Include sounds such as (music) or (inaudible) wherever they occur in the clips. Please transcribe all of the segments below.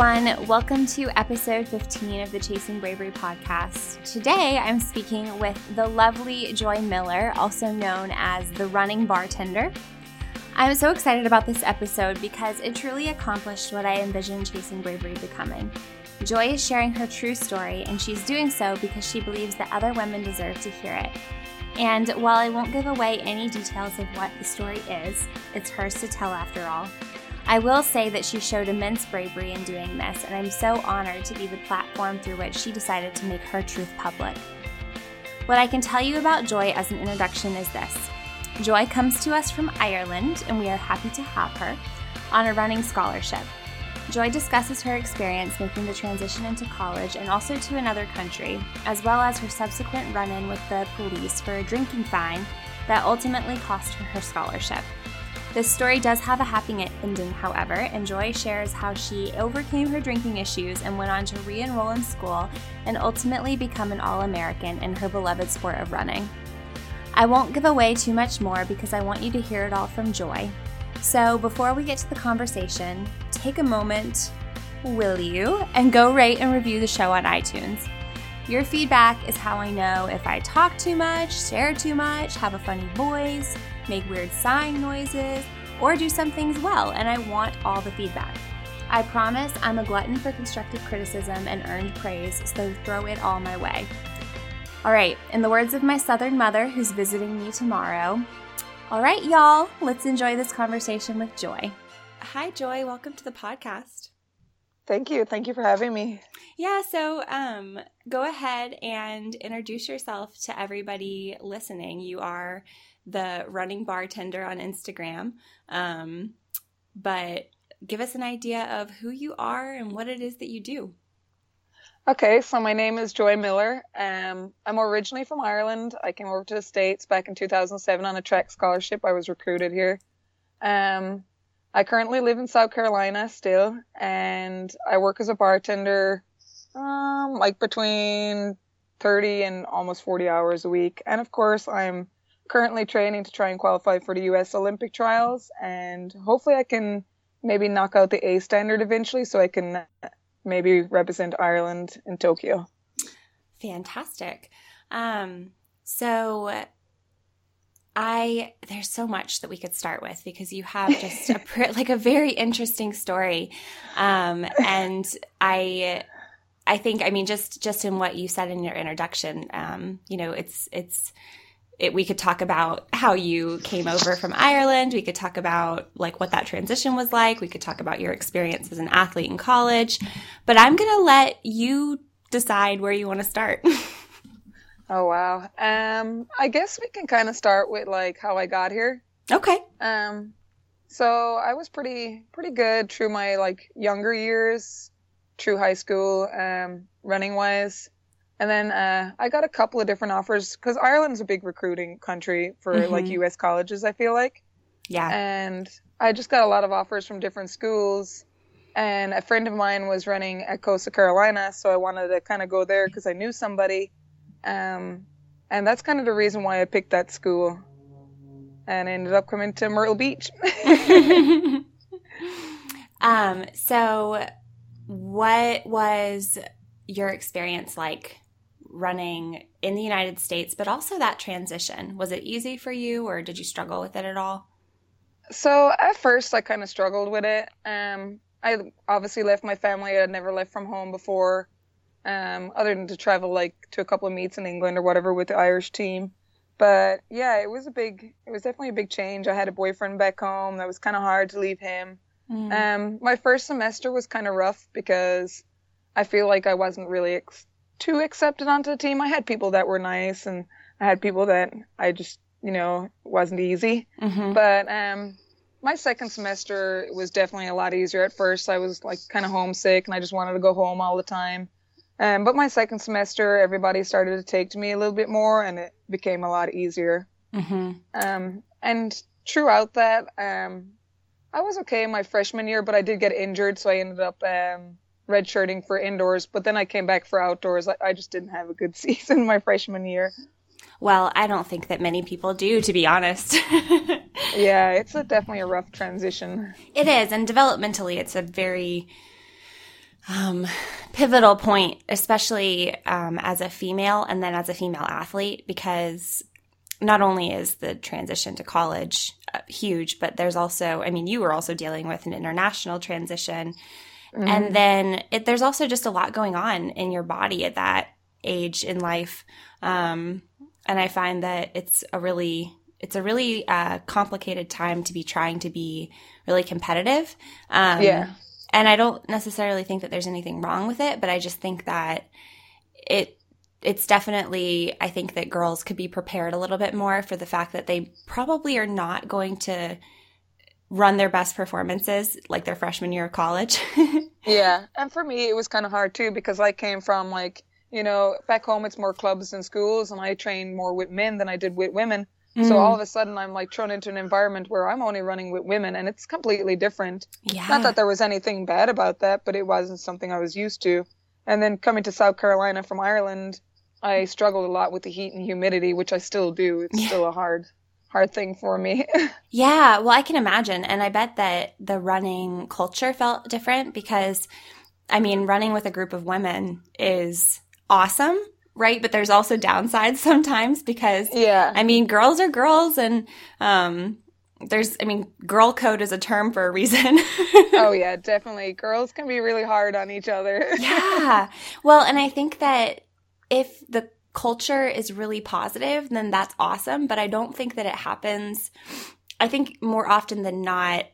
Everyone. Welcome to episode 15 of the Chasing Bravery podcast. Today, I'm speaking with the lovely Joy Miller, also known as the running bartender. I'm so excited about this episode because it truly accomplished what I envisioned Chasing Bravery becoming. Joy is sharing her true story, and she's doing so because she believes that other women deserve to hear it. And while I won't give away any details of what the story is, it's hers to tell after all. I will say that she showed immense bravery in doing this, and I'm so honored to be the platform through which she decided to make her truth public. What I can tell you about Joy as an introduction is this Joy comes to us from Ireland, and we are happy to have her on a running scholarship. Joy discusses her experience making the transition into college and also to another country, as well as her subsequent run in with the police for a drinking fine that ultimately cost her her scholarship. This story does have a happy ending, however, and Joy shares how she overcame her drinking issues and went on to re enroll in school and ultimately become an All American in her beloved sport of running. I won't give away too much more because I want you to hear it all from Joy. So before we get to the conversation, take a moment, will you, and go rate and review the show on iTunes. Your feedback is how I know if I talk too much, share too much, have a funny voice, make weird sighing noises, or do some things well, and I want all the feedback. I promise I'm a glutton for constructive criticism and earned praise, so throw it all my way. All right, in the words of my southern mother who's visiting me tomorrow, all right, y'all, let's enjoy this conversation with Joy. Hi, Joy. Welcome to the podcast. Thank you. Thank you for having me. Yeah, so um, go ahead and introduce yourself to everybody listening. You are the running bartender on Instagram. Um, but give us an idea of who you are and what it is that you do. Okay, so my name is Joy Miller. Um, I'm originally from Ireland. I came over to the States back in 2007 on a Trek scholarship. I was recruited here. Um, I currently live in South Carolina still, and I work as a bartender, um, like between 30 and almost 40 hours a week. And of course, I'm currently training to try and qualify for the US Olympic trials, and hopefully, I can maybe knock out the A standard eventually so I can maybe represent Ireland in Tokyo. Fantastic. Um, so I there's so much that we could start with because you have just a (laughs) like a very interesting story, um, and I I think I mean just just in what you said in your introduction, um, you know, it's it's it, we could talk about how you came over from Ireland. We could talk about like what that transition was like. We could talk about your experience as an athlete in college. But I'm going to let you decide where you want to start. (laughs) oh wow. Um I guess we can kind of start with like how I got here. Okay. Um so I was pretty pretty good through my like younger years, through high school, um running wise. And then uh, I got a couple of different offers because Ireland's a big recruiting country for mm-hmm. like U.S. colleges. I feel like. Yeah. And I just got a lot of offers from different schools, and a friend of mine was running at Coastal Carolina, so I wanted to kind of go there because I knew somebody. Um, and that's kind of the reason why I picked that school, and I ended up coming to Myrtle Beach. (laughs) (laughs) um. So, what was your experience like running in the United States, but also that transition. Was it easy for you or did you struggle with it at all? So at first I kind of struggled with it. Um, I obviously left my family. I'd never left from home before, um, other than to travel like to a couple of meets in England or whatever with the Irish team. But yeah, it was a big, it was definitely a big change. I had a boyfriend back home. That was kind of hard to leave him. Mm. Um, my first semester was kind of rough because I feel like I wasn't really ex- too accepted onto the team. I had people that were nice, and I had people that I just, you know, wasn't easy. Mm-hmm. But um, my second semester was definitely a lot easier. At first, I was like kind of homesick, and I just wanted to go home all the time. Um, but my second semester, everybody started to take to me a little bit more, and it became a lot easier. Mm-hmm. Um, and throughout that, um, I was okay in my freshman year, but I did get injured, so I ended up um, redshirting for indoors, but then I came back for outdoors. I, I just didn't have a good (laughs) season my freshman year. Well, I don't think that many people do, to be honest. (laughs) yeah, it's a, definitely a rough transition. It is, and developmentally, it's a very um, pivotal point, especially um, as a female and then as a female athlete, because not only is the transition to college uh, huge, but there's also, I mean, you were also dealing with an international transition. Mm-hmm. And then it, there's also just a lot going on in your body at that age in life. Um, and I find that it's a really it's a really uh, complicated time to be trying to be really competitive. Um, yeah. And I don't necessarily think that there's anything wrong with it, but I just think that it it's definitely I think that girls could be prepared a little bit more for the fact that they probably are not going to run their best performances like their freshman year of college. (laughs) yeah. And for me it was kind of hard too because I came from like, you know, back home it's more clubs and schools and I trained more with men than I did with women. Mm. So all of a sudden, I'm like thrown into an environment where I'm only running with women, and it's completely different. Yeah. Not that there was anything bad about that, but it wasn't something I was used to. And then coming to South Carolina from Ireland, I struggled a lot with the heat and humidity, which I still do. It's yeah. still a hard, hard thing for me. (laughs) yeah, well, I can imagine, and I bet that the running culture felt different because, I mean, running with a group of women is awesome right? But there's also downsides (laughs) sometimes because, yeah, I mean, girls are girls and, um, there's, I mean, girl code is a term for a reason. (laughs) oh, yeah, definitely. Girls can be really hard on each other. yeah. Well, and I think that if the culture is really positive, then that's awesome. But I don't think that it happens. I think more often than not,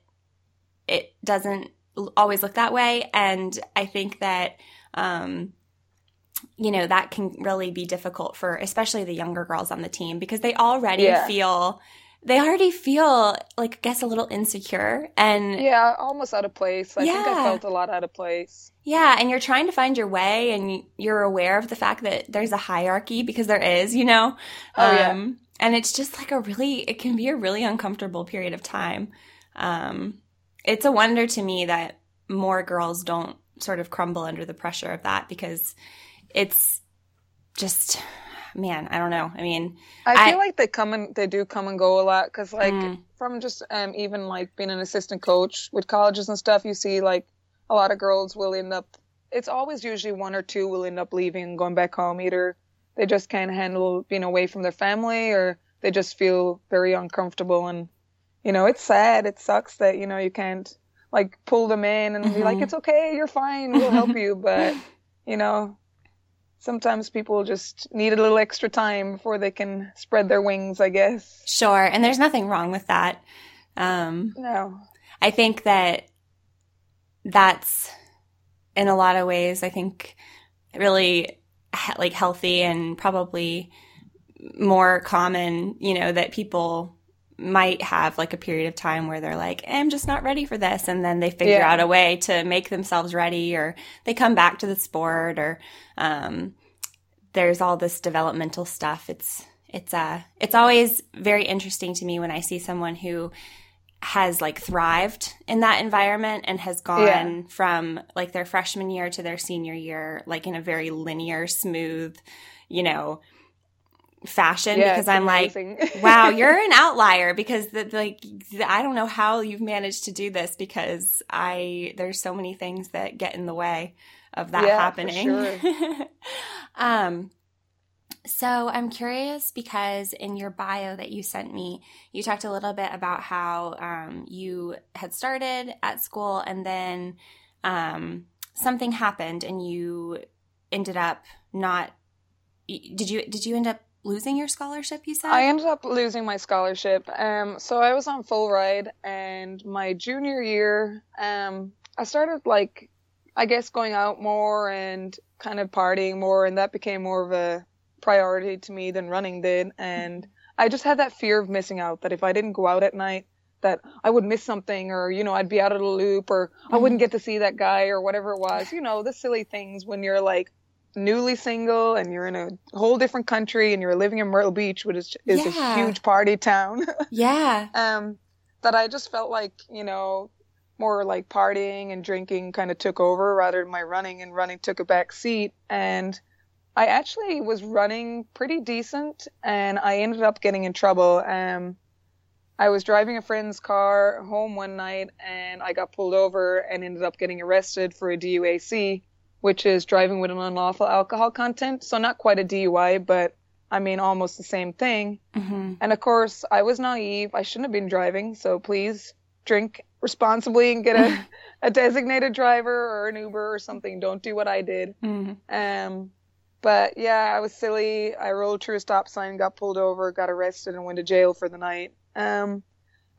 it doesn't always look that way. And I think that, um, you know, that can really be difficult for especially the younger girls on the team because they already yeah. feel they already feel like I guess a little insecure and yeah, almost out of place. I yeah. think I felt a lot out of place. Yeah, and you're trying to find your way, and you're aware of the fact that there's a hierarchy because there is, you know. Oh um, yeah. And it's just like a really, it can be a really uncomfortable period of time. Um, it's a wonder to me that more girls don't sort of crumble under the pressure of that because it's just man, I don't know. I mean, I feel like they come and they do come and go a lot because, like, mm. from just um, even like being an assistant coach with colleges and stuff, you see like a lot of girls will end up. It's always usually one or two will end up leaving and going back home. Either they just can't handle being away from their family, or they just feel very uncomfortable. And you know, it's sad. It sucks that you know you can't like pull them in and mm-hmm. be like, mm-hmm. "It's okay, you're fine, we'll help you," (laughs) but you know sometimes people just need a little extra time before they can spread their wings, I guess. Sure. And there's nothing wrong with that. Um, no. I think that that's in a lot of ways, I think really like healthy and probably more common, you know, that people might have like a period of time where they're like, I'm just not ready for this. And then they figure yeah. out a way to make themselves ready or they come back to the sport or, um, there's all this developmental stuff. It's, it's, uh, it's always very interesting to me when I see someone who has like thrived in that environment and has gone yeah. from like their freshman year to their senior year, like in a very linear, smooth, you know, fashion yeah, because I'm amazing. like, (laughs) wow, you're an outlier because the, like I don't know how you've managed to do this because I there's so many things that get in the way of that yeah, happening. Sure. (laughs) um so I'm curious because in your bio that you sent me, you talked a little bit about how um, you had started at school and then um, something happened and you ended up not. Did you did you end up losing your scholarship, you said? I ended up losing my scholarship. Um, so I was on full ride, and my junior year, um, I started like, I guess, going out more and kind of partying more, and that became more of a priority to me than running did. And I just had that fear of missing out that if I didn't go out at night, that I would miss something, or you know, I'd be out of the loop, or I wouldn't mm-hmm. get to see that guy, or whatever it was. You know, the silly things when you're like newly single and you're in a whole different country and you're living in Myrtle Beach, which is, is yeah. a huge party town. (laughs) yeah. Um, that I just felt like, you know, more like partying and drinking kind of took over rather than my running and running took a back seat. And I actually was running pretty decent and I ended up getting in trouble. Um, I was driving a friend's car home one night and I got pulled over and ended up getting arrested for a DUAC, which is driving with an unlawful alcohol content. So not quite a DUI, but I mean almost the same thing. Mm-hmm. And of course, I was naive. I shouldn't have been driving. So please drink responsibly and get a, (laughs) a designated driver or an Uber or something. Don't do what I did. Mm-hmm. Um, but yeah, I was silly. I rolled through a stop sign, got pulled over, got arrested, and went to jail for the night. Um,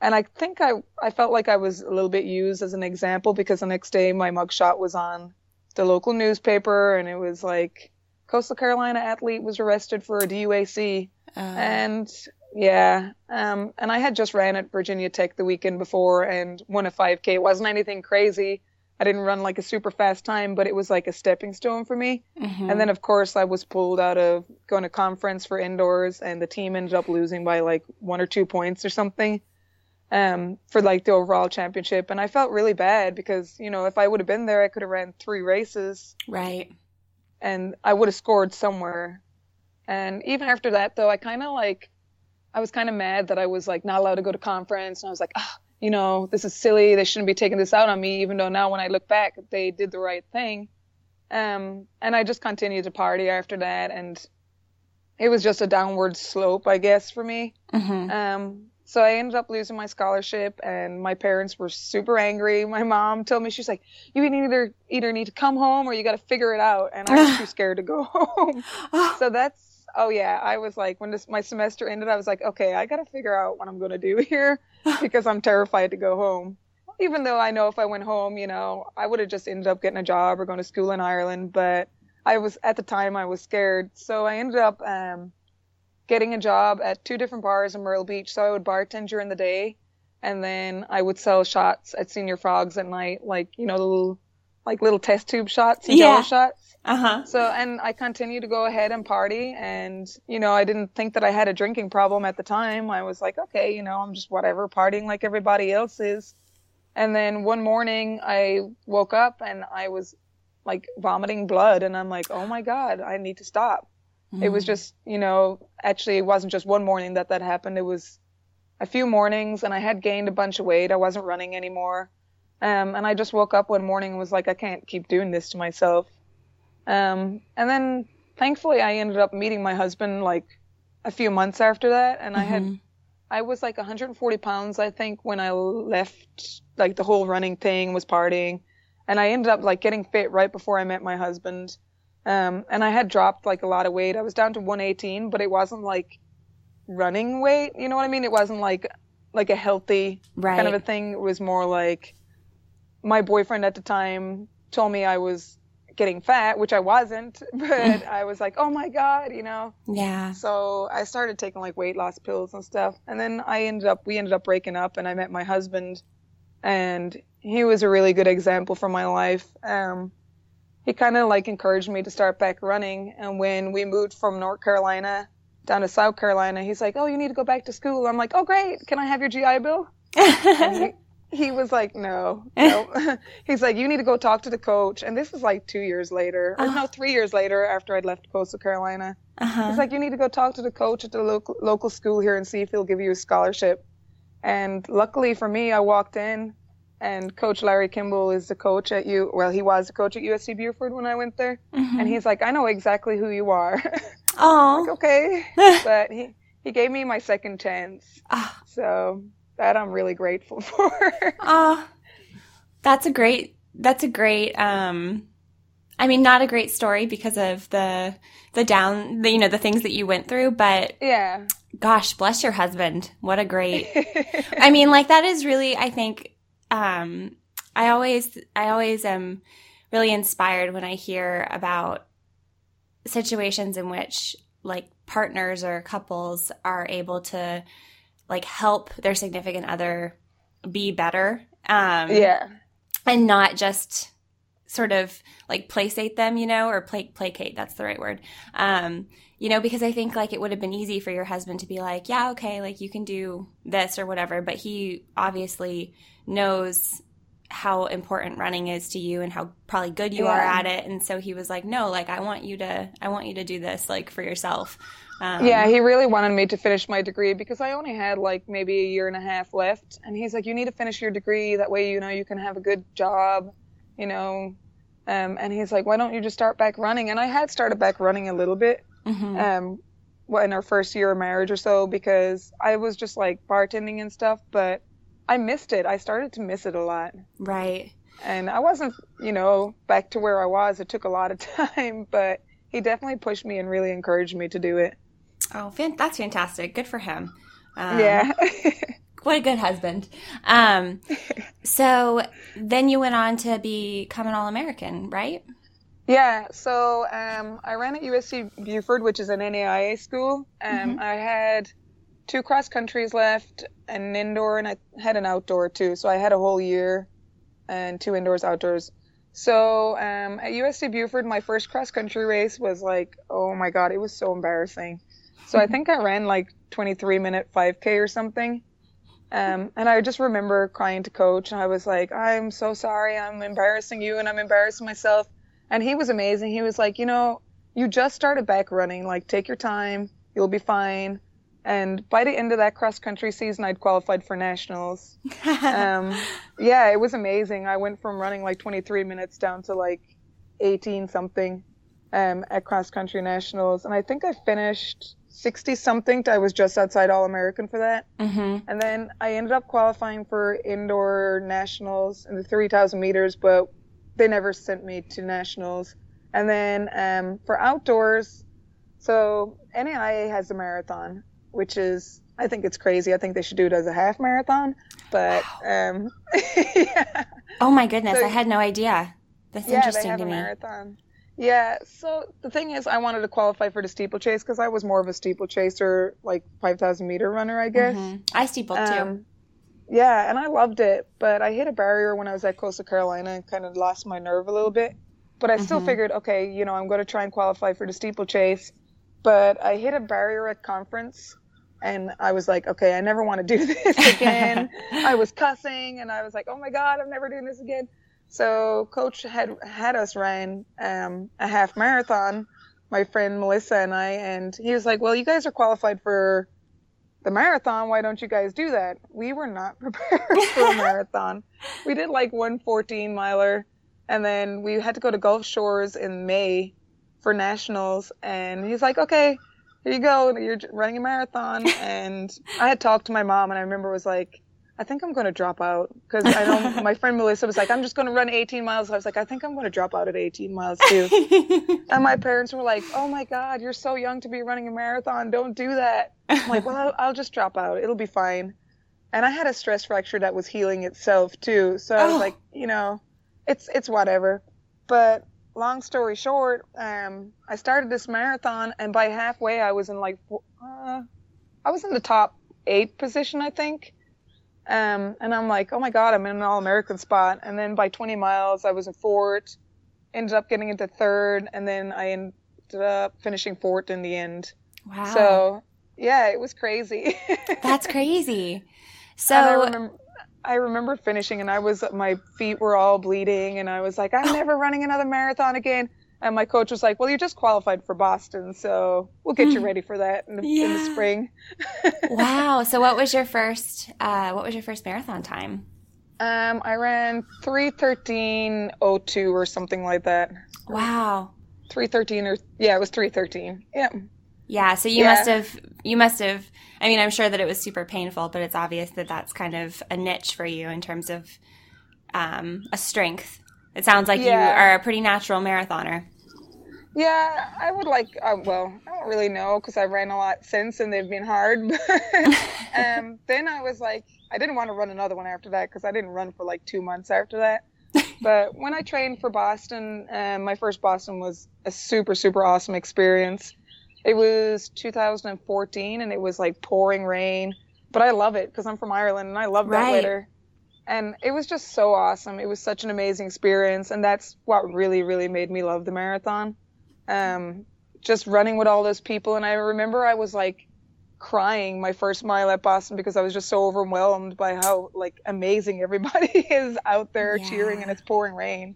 and I think I, I felt like I was a little bit used as an example because the next day my mugshot was on the local newspaper and it was like Coastal Carolina athlete was arrested for a DUAC. Uh, And yeah, um, and I had just ran at Virginia Tech the weekend before and won a 5K. It wasn't anything crazy. I didn't run like a super fast time, but it was like a stepping stone for me. mhm. And then, of course, I was pulled out of going to conference for indoors, and the team ended up losing by like one or two points or something um, for like the overall championship. And I felt really bad because, you know, if I would have been there, I could have ran three races right. and I would have scored somewhere. And even after that, though, I kind of like, I was kind of mad that I was like not allowed to go to conference. And I was like, ah, you know, this is silly. They shouldn't be taking this out on me, even though now when I look back, they did the right thing. Um, and I just continued to party after that. And it was just a downward slope, I guess, for me. Mm-hmm. Um, so I ended up losing my scholarship, and my parents were super angry. My mom told me she's like, "You either either need to come home or you got to figure it out." And I was too (sighs) scared to go home. (sighs) So that's oh yeah, I was like when this my semester ended, I was like, okay, I got to figure out what I'm gonna do (laughs) here (sighs) because I'm terrified to go home. Even though I know if I went home, you know, I would have just ended up getting a job or going to school in Ireland, but I was at the time I was scared, so I ended up um, getting a job at two different bars in Myrtle Beach. So I would bartend during the day, and then I would sell shots at Señor Frogs at night, like you know the little like little test tube shots, and Yeah. jello shots. uh-huh. So, and I continued to go ahead and party. And, you know, I didn't think that I had a drinking problem at the time. I was like, okay, you know, I'm just whatever, partying like everybody else is. And then one morning I woke up and I was like vomiting blood. And I'm like, oh my God, I need to stop. It was just, you know, actually, it wasn't just one morning that that happened. It was a few mornings, and I had gained a bunch of weight. I wasn't running anymore. Um, and I just woke up one morning and was like, I can't keep doing this to myself. Um, and then thankfully, I ended up meeting my husband like a few months after that. And I had, Mhm. I was like 140 pounds, I think, when I left, like the whole running thing was partying. And I ended up like getting fit right before I met my husband. Um, and I had dropped like a lot of weight. I was down to 118, but it wasn't like running weight. You know what I mean? It wasn't like like a healthy right. kind of a thing. It was more like my boyfriend at the time told me I was getting fat, which I wasn't, (laughs) but (laughs) I was like, oh my god, you know. yeah. So I started taking like weight loss pills and stuff, and then I ended up we ended up breaking up, and I met my husband, and he was a really good example for my life. Um, he kind of like encouraged me to start back running, and when we moved from North Carolina down to South Carolina, he's like, "Oh, you need to go back to school." I'm like, "Oh, great! Can I have your GI Bill?" He, (laughs) he was like, "No, no." (laughs) he's like, "You need to go talk to the coach." And this is like two years later, or no, three years later after I'd left Coastal Carolina. uh-huh. He's like, you need to go talk to the coach at the local local school here and see if he'll give you a scholarship. And luckily for me, I walked in, and Coach Larry Kimball is the coach at U. Well, he was the coach at USC Beaufort when I went there, Mhm. and he's like, I know exactly who you are. (laughs) Aw. okay, (laughs) but he he gave me my second chance, Ah. so that I'm really grateful (laughs) for. Ah, that's a great. That's a great. Um, I mean, not a great story because of the the down, the you know, the things that you went through. But yeah. gosh, bless your husband. What a great. I mean, like that is really. I think. Um, I always, I always am really inspired when I hear about situations in which like partners or couples are able to like help their significant other be better. Um, yeah. and not just sort of like placate them, you know, or pla- placate. That's the right word. Um, you know, because I think like it would have been easy for your husband to be like, yeah, okay, like you can do this or whatever, but he obviously knows how important running is to you and how probably good you Yeah. are at it and so he was like no like i want you to i want you to do this like for yourself um, yeah, he really wanted me to finish my degree because I only had like maybe a year and a half left. And he's like, you need to finish your degree. That way, you know, you can have a good job, you know. Um, and he's like, why don't you just start back running? And I had started back running a little bit mhm. um, well, in our first year of marriage or so because I was just like bartending and stuff, but I missed it. I started to miss it a lot. right And I wasn't, you know, back to where I was. It took a lot of (laughs) time, but he definitely pushed me and really encouraged me to do it. oh that's fantastic good for him um, yeah. (laughs) what a good husband um, (laughs) so then you went on to become an all-american right Yeah, so um, I ran at USC Beaufort, which is an NAIA school. Um, Mhm. I had two cross countries left, an indoor, and I had an outdoor too. So I had a whole year and two indoors, outdoors. So um, at USC Beaufort, my first cross country race was like, oh my God, it was so embarrassing. So I think I ran like 23 minute 5K or something. Um, and I just remember crying to coach, and I was like, I'm so sorry, I'm embarrassing you, and I'm embarrassing myself. And he was amazing. He was like, you know, you just started back running. Like, take your time. You'll be fine. And by the end of that cross country season, I'd qualified for nationals. (laughs) Um, yeah, it was amazing. I went from running like 23 minutes down to like 18 something um, at cross country nationals. And I think I finished 60 something. I was just outside All American for that. hmm And then I ended up qualifying for indoor nationals in the 3,000 meters, but they never sent me to nationals. And then um, for outdoors, so NAIA has a marathon, which is, I think it's crazy. I think they should do it as a half marathon. But um, yeah, (laughs) oh my goodness So- i had no idea that's yeah, they interesting have to a me marathon. Yeah, so the thing is, I wanted to qualify for the steeplechase because I was more of a steeplechaser, like 5,000 meter runner, I guess. Mhm. i steepled too Um, yeah, and I loved it, but I hit a barrier when I was at Coastal Carolina and kind of lost my nerve a little bit. But I still Mhm. figured, okay, you know, I'm going to try and qualify for the steeplechase. But I hit a barrier at conference, and I was like, okay, I never want to do (laughs) this again. I was cussing, and I was like, oh my god, I'm never doing this again. So coach had had us run um, a half marathon, my friend Melissa and I, and he was like, well, you guys are qualified for the marathon. Why don't you guys do that? We were not (laughs) prepared for a marathon. We did like one 14 miler, and then we had to go to Gulf Shores in May for nationals. And he's like, okay, here you go. You're running a marathon. (laughs) And I had talked to my mom, and I remember was like, I think I'm going to drop out because I know (laughs) my friend Melissa was like, I'm just going to run 18 miles. I was like, I think I'm going to drop out at 18 miles too. (laughs) and my parents were like, Oh my God, you're so young to be running a marathon. Don't do that. I'm like, Well, I'll, I'll just drop out. It'll be fine. And I had a stress fracture that was healing itself too. So I was Oh. like, you know, it's it's whatever. But long story short, um, I started this marathon, and by halfway, I was in like, uh, I was in the top eight position, I think. Um, and I'm like, oh my god, I'm in an all-American spot. And then by 20 miles, I was in fourth. Ended up getting into third, and then I ended up finishing fourth in the end. wow So yeah, it was crazy. (laughs) that's crazy And I so remember, I remember finishing, and I was my feet were all bleeding, and I was like, I'm never running another marathon again. And my coach was like, Well, you're just qualified for Boston, so we'll get you ready for that in the, in the spring. (laughs) wow so what was your first uh, what was your first marathon time Um, I ran three thirteen oh two or something like that. wow Three thirteen or yeah, it was three thirteen. Yeah. yeah so you Yeah. must have you must have i mean i'm sure that it was super painful but it's obvious that that's kind of a niche for you in terms of um, a strength it sounds like you are a pretty natural marathoner Yeah, I would like. Uh, well, I don't really know because I ran a lot since, and they've been hard. (laughs) um, then I was like, I didn't want to run another one after that because I didn't run for like two months after that. (laughs) but when I trained for Boston, um, my first Boston was a super super awesome experience. It was 2014, and it was like pouring rain, but I love it because I'm from Ireland and I love that Right. weather. And it was just so awesome. It was such an amazing experience, and that's what really really made me love the marathon um, just running with all those people. And I remember I was like crying my first mile at Boston because I was just so overwhelmed by how like amazing (laughs) everybody is out there Yeah. cheering and it's pouring rain.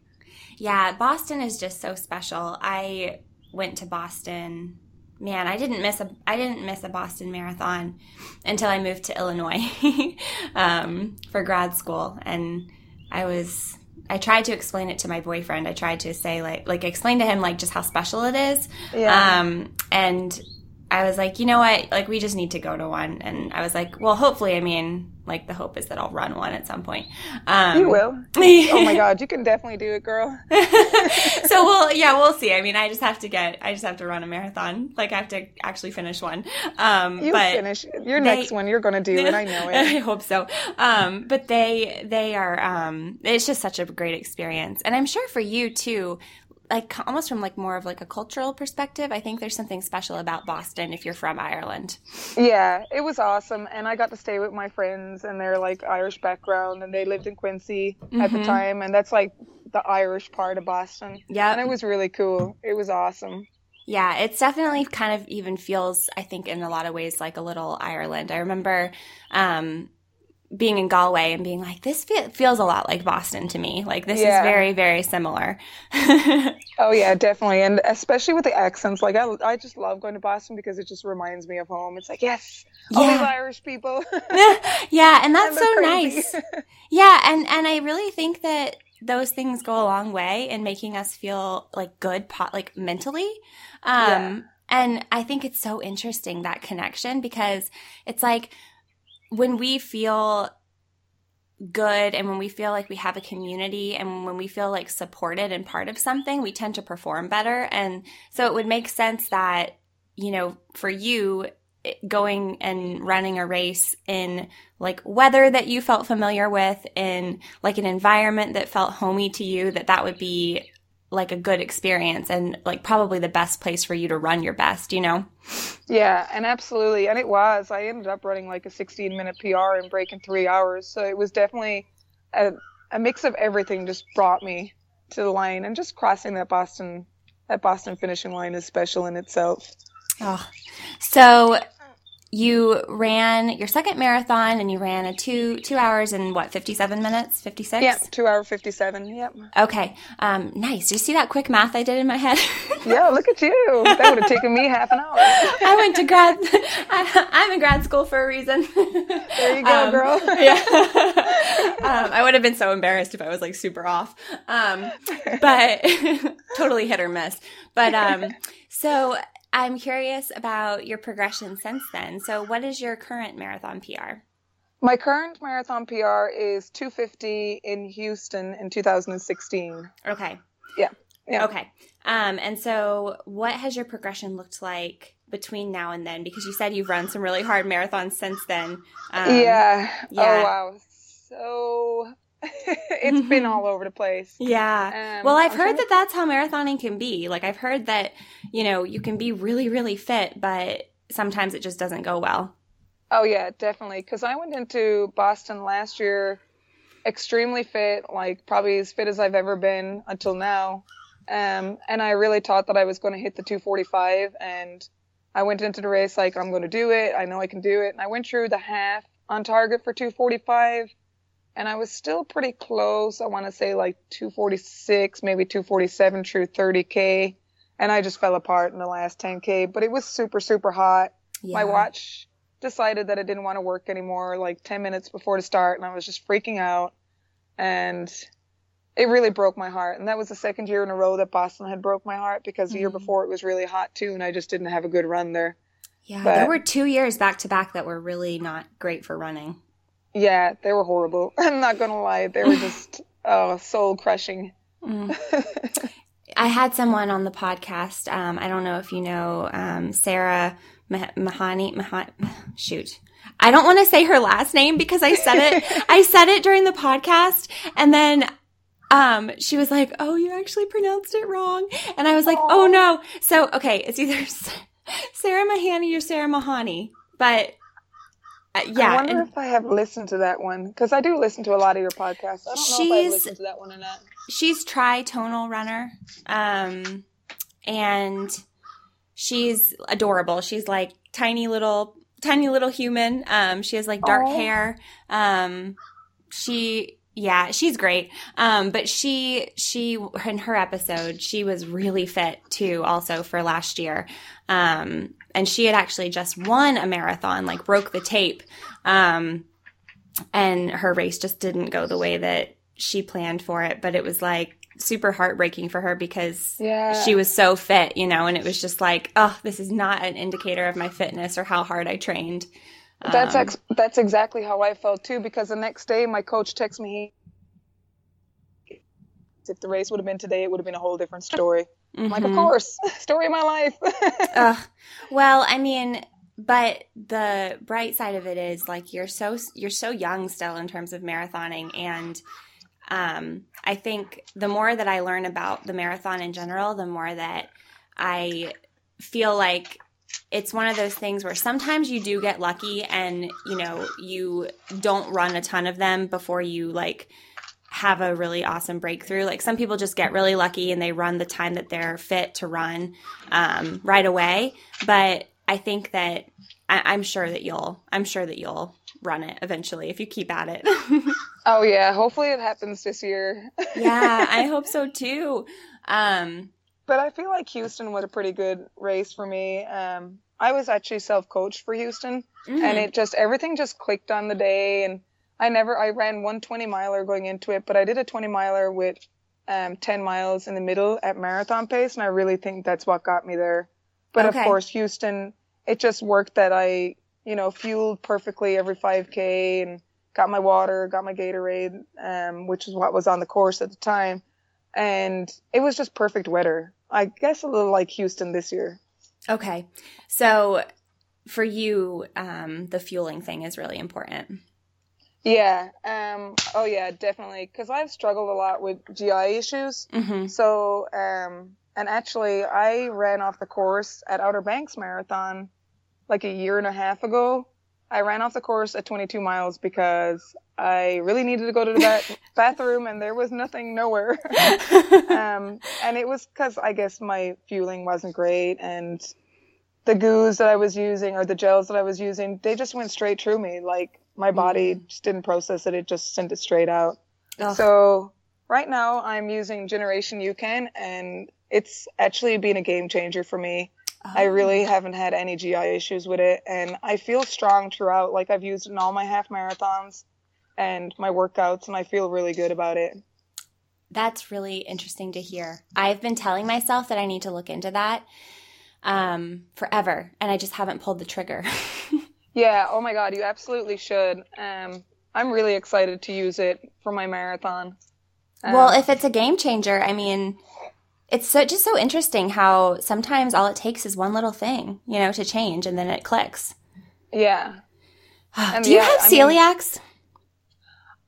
Yeah, Boston is just so special. I went to Boston. Man, I didn't miss a I didn't miss a Boston marathon until I moved to Illinois (laughs) um, for grad school, and I was I tried to explain it to my boyfriend. I tried to say like like explain to him like just how special it is. Yeah. Um, and I was like, you know what? Like, we just need to go to one. And I was like, well, hopefully, I mean, like, the hope is that I'll run one at some point. Um, you will. (laughs) Oh my god, you can definitely do it, girl. (laughs) so we'll, yeah, we'll see. I mean, I just have to get, I just have to run a marathon. Like, I have to actually finish one. Um, You finish your they- next one. You're gonna do it. I know (laughs) it. I hope so. Um, but they they are um, it's just such a great experience, and I'm sure for you too. Like almost from like more of like a cultural perspective, I think there's something special about Boston if you're from Ireland. Yeah, it was awesome, and I got to stay with my friends, and they're like Irish background, and they lived in Quincy at the Mhm. time, and that's like the Irish part of Boston, Yeah, and it was really cool. It was awesome. Yeah, it's definitely kind of even feels, I think, in a lot of ways like a little Ireland. I remember um, being in Galway and being like, this fe- feels a lot like Boston to me. Like, this Yeah. is very, very similar. (laughs) Oh yeah, definitely, and especially with the accents. Like I, I just love going to Boston because it just reminds me of home. It's like yes, all these Irish people. (laughs) (laughs) yeah, and that's And so crazy. nice. Yeah, and, and I really think that those things go a long way in making us feel like good, po- like mentally. Um, Yeah. And I think it's so interesting that connection because it's like when we feel good and when we feel like we have a community and when we feel like supported and part of something, we tend to perform better. And so it would make sense that, you know, for you, going and running a race in like weather that you felt familiar with in like an environment that felt homey to you that that would be like a good experience and like probably the best place for you to run your best you know Yeah, and absolutely, and it was. I ended up running like a 16 minute PR and breaking three hours, so it was definitely a, a mix of everything. Just brought me to the line, and just crossing that Boston that Boston finishing line is special in itself. oh. so you ran your second marathon and you ran a two two hours and what 57 minutes 56 Yeah, two hour 57. Yep. okay um nice do you see that quick math i did in my head (laughs) Yeah, look at you. That would have taken me half an hour. (laughs) I went to grad. (laughs) I, I'm in grad school for a reason. There you go, girl. yeah. um, I would have been so embarrassed if I was like super off. Um, but totally hit or miss. But um, so I'm curious about your progression since then. So what is your current marathon PR? My current marathon PR is 250 in Houston in 2016. Okay. Yeah. Yeah. Okay. Um, and so what has your progression looked like between now and then? Because you said you've run some really hard marathons since then. Um, yeah. yeah. Oh wow. So (laughs) it's been all over the place. Yeah. Um, Well, I've I'm heard that that's how marathoning can be. Like, I've heard that, you know, you can be really, really fit, but sometimes it just doesn't go well. Oh yeah, definitely. Because I went into Boston last year extremely fit, like probably as fit as I've ever been until now. Um, and I really thought that I was going to hit the 245, and I went into the race like I'm going to do it. I know I can do it. And I went through the half on target for 245, and I was still pretty close. I want to say like 246, maybe 247 through 30k, and I just fell apart in the last 10k. But it was super super hot my watch decided that it didn't want to work anymore like 10 minutes before the start and i was just freaking out and it really broke my heart and that was the second year in a row that boston had broke my heart because the year Mhm. before it was really hot too and i just didn't have a good run there Yeah. but- there were two years back to back that were really not great for running. Yeah they were horrible (laughs) i'm not gonna lie they were (laughs) just oh soul crushing Mm. (laughs) I had someone on the podcast. Um, I don't know if you know um, Sarah Mah- Mahani. Mahan- shoot. I don't want to say her last name because I said it. I said it during the podcast, and then um, she was like, "Oh, you actually pronounced it wrong," and I was like, "Oh no!" So okay, it's either Sarah Mahani or Sarah Mahani, but uh, i wonder and if i have listened to that one because i do listen to a lot of your podcasts i don't know if She's- i've listened to that one or not she's tri-tonal runner um and she's adorable she's like tiny little tiny little human. Um, she has like dark Aw. hair. Um, she yeah, she's great. Um, but she she in her episode, she was really fit too, also for last year. Um, and she had actually just won a marathon, like broke the tape. Um, and her race just didn't go the way that she planned for it. But it was like super heartbreaking for her because Yeah. she was so fit, you know, and it was just like, oh, this is not an indicator of my fitness or how hard I trained. That's Um, ex- that's exactly how I felt too. Because the next day, my coach texted me. If the race would have been today, it would have been a whole different story. I'm like, of mhm. course, (laughs) story of my life. (laughs) Ugh. Well, I mean, but the bright side of it is like you're so you're so young still in terms of marathoning and um, I think the more that I learn about the marathon in general, the more that I feel like it's one of those things where sometimes you do get lucky and you know you don't run a ton of them before you like have a really awesome breakthrough. Like some people just get really lucky and they run the time that they're fit to run um, right away. But i think that I, i'm sure that you'll i'm sure that you'll run it eventually if you keep at it. (laughs) Oh yeah, hopefully it happens this year. yeah i (laughs) hope so too. Um, But I feel like Houston was a pretty good race for me. Um, I was actually self-coached for Houston, mm, and it just everything just clicked on the day. And I never I ran one 20 miler going into it, but I did a 20 miler with um, 10 miles in the middle at marathon pace, and I really think that's what got me there. But Okay. of course, Houston, it just worked that I you know fueled perfectly every 5k and got my water, got my Gatorade, um, which is what was on the course at the time, and it was just perfect weather. I guess a little like Houston this year. okay so for you um, the fueling thing is really important Yeah. Um. Oh yeah, definitely. Because I've struggled a lot with GI issues. hmm So um. And actually, I ran off the course at Outer Banks Marathon like a year and a half ago. I ran off the course at 22 miles because I really needed to go to the ba- (laughs) bathroom and there was nothing nowhere. (laughs) um, and it was because I guess my fueling wasn't great and the goos that I was using or the gels that I was using, they just went straight through me. Like my body just didn't process it; it just sent it straight out. Ugh. So right now I'm using Generation UCAN, and it's actually been a game changer for me. I Oh. really haven't had any GI issues with it, and I feel strong throughout. Like I've used it in all my half marathons and my workouts, and I feel really good about it. That's really interesting to hear. I've been telling myself that I need to look into that um, forever, and I just haven't pulled the trigger. (laughs) Yeah, oh my god, you absolutely should. Um, I'm really excited to use it for my marathon. Um, well, if it's a game changer, I mean, it's so, just so interesting how sometimes all it takes is one little thing, you know, to change, and then it clicks. yeah, (sighs) And Do you yeah, have I mean- celiacs?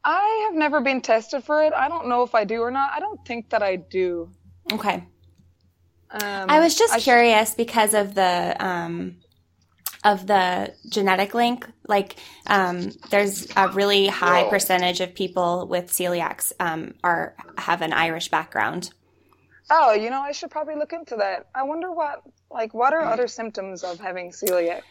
I have never been tested for it. I don't know if I do or not. I don't think that I do. okay. Um, I was just I curious because of the um, of the genetic link. Like, um, there's a really high Whoa. percentage of people with celiacs um, are have an Irish background. oh, you know, I should probably look into that. I wonder what, like, what are other symptoms of having celiac?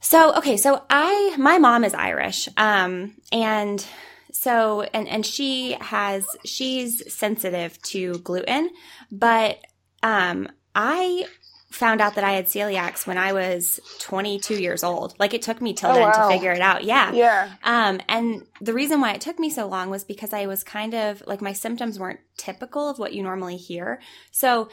So okay, so I my mom is Irish, um, and so and and she has she's sensitive to gluten, but um, I found out that I had celiacs when I was 22 years old. Like it took me till Oh, then wow. to figure it out. Yeah. Yeah. Um, and the reason why it took me so long was because I was kind of like my symptoms weren't typical of what you normally hear. So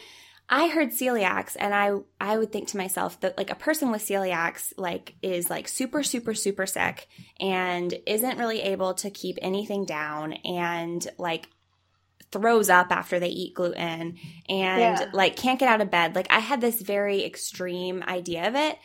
I heard celiacs and I I would think to myself that like a person with celiacs like is like super super super sick and isn't really able to keep anything down and like throws up after they eat gluten and Yeah. like can't get out of bed. Like I had this very extreme idea of it.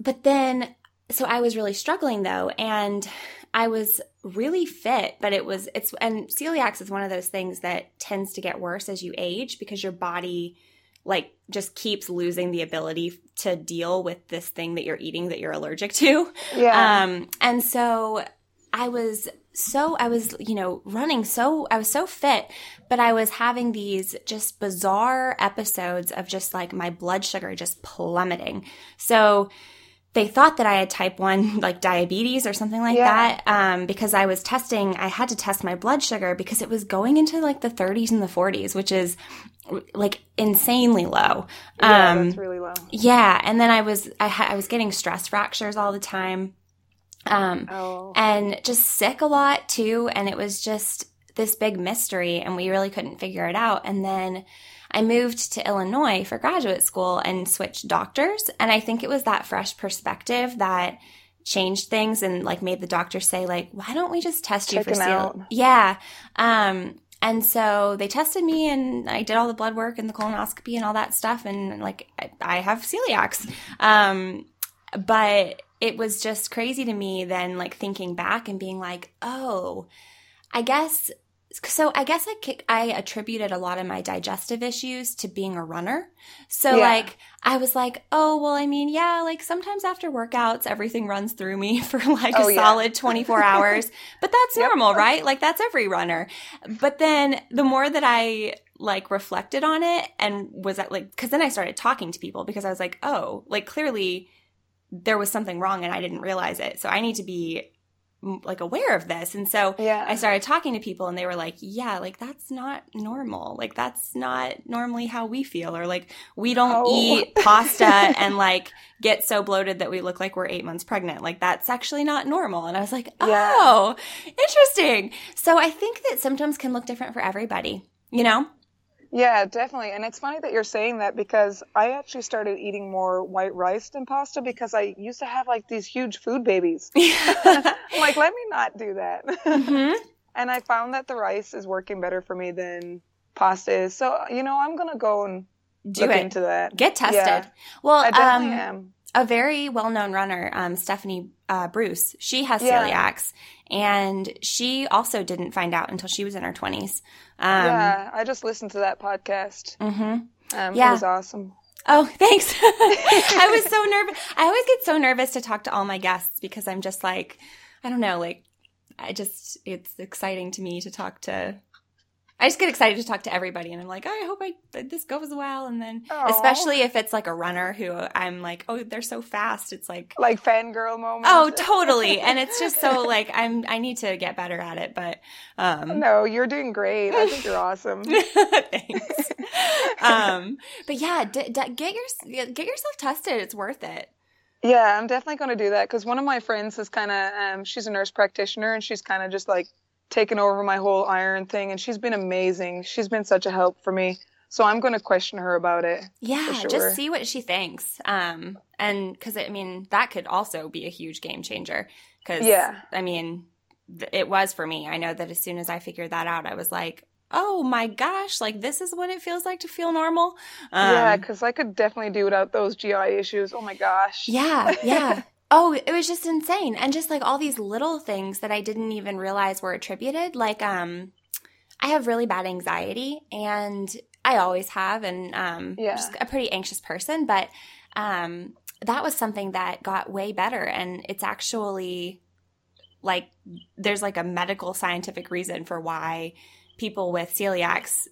But then so I was really struggling though and I was really fit, but it was it's and celiacs is one of those things that tends to get worse as you age because your body like just keeps losing the ability to deal with this thing that you're eating that you're allergic to. Yeah. Um, and so I was so, I was, you know, running so, I was so fit, but I was having these just bizarre episodes of just like my blood sugar just plummeting. So they thought that I had type 1 (laughs) like diabetes or something like Yeah. that um, because I was testing I had to test my blood sugar because it was going into like the 30s and the 40s which is like insanely low. Yeah, um that's really low. yeah, and then I was I, ha- I was getting stress fractures all the time. Um Oh. and just sick a lot too and it was just this big mystery and we really couldn't figure it out and then I moved to Illinois for graduate school and switched doctors and I think it was that fresh perspective that changed things and like made the doctor say like why don't we just test you for out. yeah um and so they tested me and I did all the blood work and the colonoscopy and all that stuff. And like I, I have celiacs. Um but it was just crazy to me then like thinking back and being like oh i guess so i guess i i attributed a lot of my digestive issues to being a runner. So Yeah. like i was like oh well i mean yeah like sometimes after workouts everything runs through me (laughs) for like Oh, a yeah. solid 24 (laughs) hours but that's Yep. normal right like that's every runner but then the more that i like reflected on it and was at like because then i started talking to people because i was like oh like clearly there was something wrong and I didn't realize it. So I need to be like aware of this. And so Yeah. I started talking to people and they were like, yeah, like that's not normal. Like that's not normally how we feel. Or like we don't Oh. eat pasta and like get so bloated that we look like we're eight months pregnant. Like that's actually not normal. And I was like, Yeah. oh, interesting. So I think that symptoms can look different for everybody, you know? Yeah, definitely. And it's funny that you're saying that because I actually started eating more white rice than pasta because I used to have like these huge food babies. (laughs) I'm like, let me not do that. hmm (laughs) and I found that the rice is working better for me than pasta is. So, you know, I'm going to go and Do it. into that. Get tested. Yeah. Well, I definitely um, am. a very well-known runner, um, Stephanie uh, Bruce. She has Yeah. celiacs, and she also didn't find out until she was in her twenties. Um, yeah, I just listened to that podcast. hmm Um, Yeah. It was awesome. Oh, (laughs) thanks. (laughs) I was so nervous. I always get so nervous to talk to all my guests because I'm just like, I don't know, like, I just, it's exciting to me to talk to. I just get excited to talk to everybody, and I'm like, oh, I hope I this goes well. And then, Aw. especially if it's like a runner who I'm like, oh, they're so fast. It's like, Like fangirl moment. Oh, (laughs) totally. And it's just so like I'm I need to get better at it, but um No, you're doing great. I think you're awesome. (laughs) thanks. um but yeah, d- d- get your get yourself tested. It's worth it. Yeah, I'm definitely going to do that because one of my friends is kind of, um, she's a nurse practitioner and she's kind of just like taken over my whole iron thing and she's been amazing. She's been such a help for me. So I'm going to question her about it. Yeah, sure. just see what she thinks. Um and cuz I mean, that could also be a huge game changer cuz Yeah. I mean, th- it was for me. I know that as soon as I figured that out, I was like, "Oh my gosh, like this is what it feels like to feel normal." Um, yeah, because I could definitely do without those GI issues. Oh my gosh. Yeah, yeah. (laughs) oh, it was just insane. And just like all these little things that I didn't even realize were attributed. Like, um, I have really bad anxiety and I always have, and um, Yeah. just a pretty anxious person. But um, that was something that got way better. And it's actually like there's like a medical scientific reason for why people with celiacs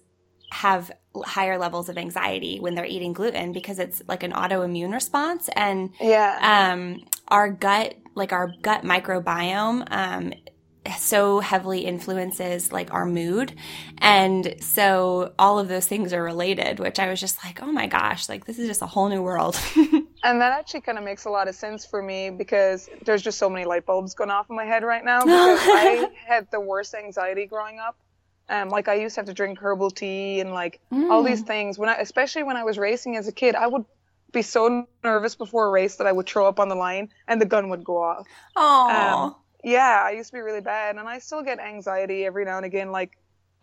have higher levels of anxiety when they're eating gluten because it's like an autoimmune response and Yeah. um, our gut, like our gut microbiome, um, so heavily influences like our mood. And so all of those things are related, which I was just like, oh my gosh, like this is just a whole new world. (laughs) And that actually kind of makes a lot of sense for me because there's just so many light bulbs going off in my head right now (laughs) because I had the worst anxiety growing up. Um, like I used to have to drink herbal tea and like all these things when I, especially when I was racing as a kid, I would be so nervous before a race that I would throw up on the line and the gun would go off. Oh, Um, yeah, I used to be really bad and I still get anxiety every now and again. Like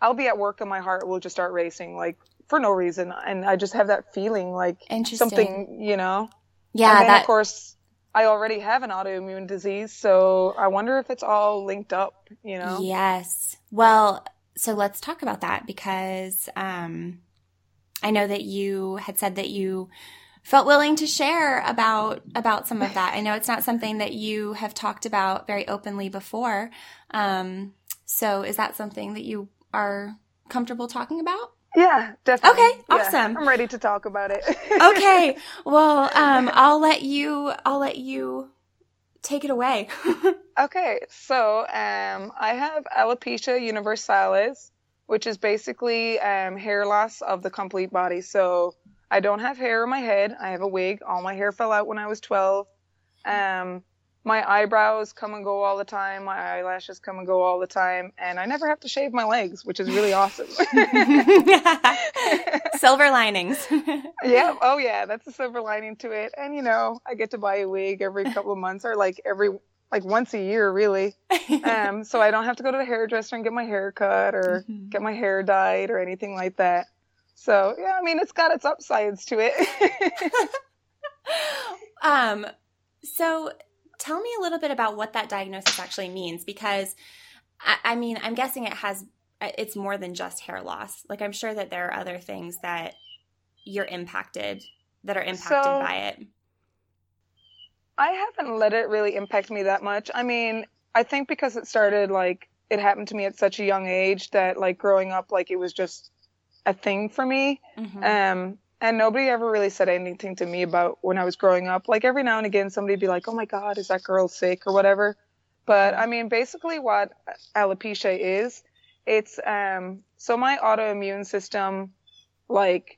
I'll be at work and my heart will just start racing like for no reason. And I just have that feeling like something, you know, yeah, and then, that of course, I already have an autoimmune disease, so I wonder if it's all linked up, you know? Yes. Well, so let's talk about that because um, I know that you had said that you felt willing to share about about some of that. I know it's not something that you have talked about very openly before. Um, so is that something that you are comfortable talking about? Yeah, definitely. Okay, Yeah, awesome. I'm ready to talk about it. (laughs) okay. Well, um, I'll let you. I'll let you take it away. (laughs) Okay, so um, I have alopecia universalis, which is basically um, hair loss of the complete body. So I don't have hair on my head. I have a wig. All my hair fell out when I was 12. Um, my eyebrows come and go all the time. My eyelashes come and go all the time. And I never have to shave my legs, which is really awesome. (laughs) Silver linings. (laughs) yeah. Oh, yeah. That's a silver lining to it. And, you know, I get to buy a wig every couple of months or like every, like once a year, really. Um, so I don't have to go to the hairdresser and get my hair cut or Mhm. get my hair dyed or anything like that. So, yeah, I mean, it's got its upsides to it. (laughs) um, so tell me a little bit about what that diagnosis actually means because I, I mean, I'm guessing it has it's more than just hair loss. Like I'm sure that there are other things that you're impacted that are impacted So- by it. I haven't let it really impact me that much. I mean, I think because it started like it happened to me at such a young age that like growing up like it was just a thing for me. Mhm. Um and nobody ever really said anything to me about when I was growing up. Like every now and again somebody'd be like, "Oh my god, is that girl sick?" or whatever. But I mean, basically what alopecia is, it's um so my autoimmune system like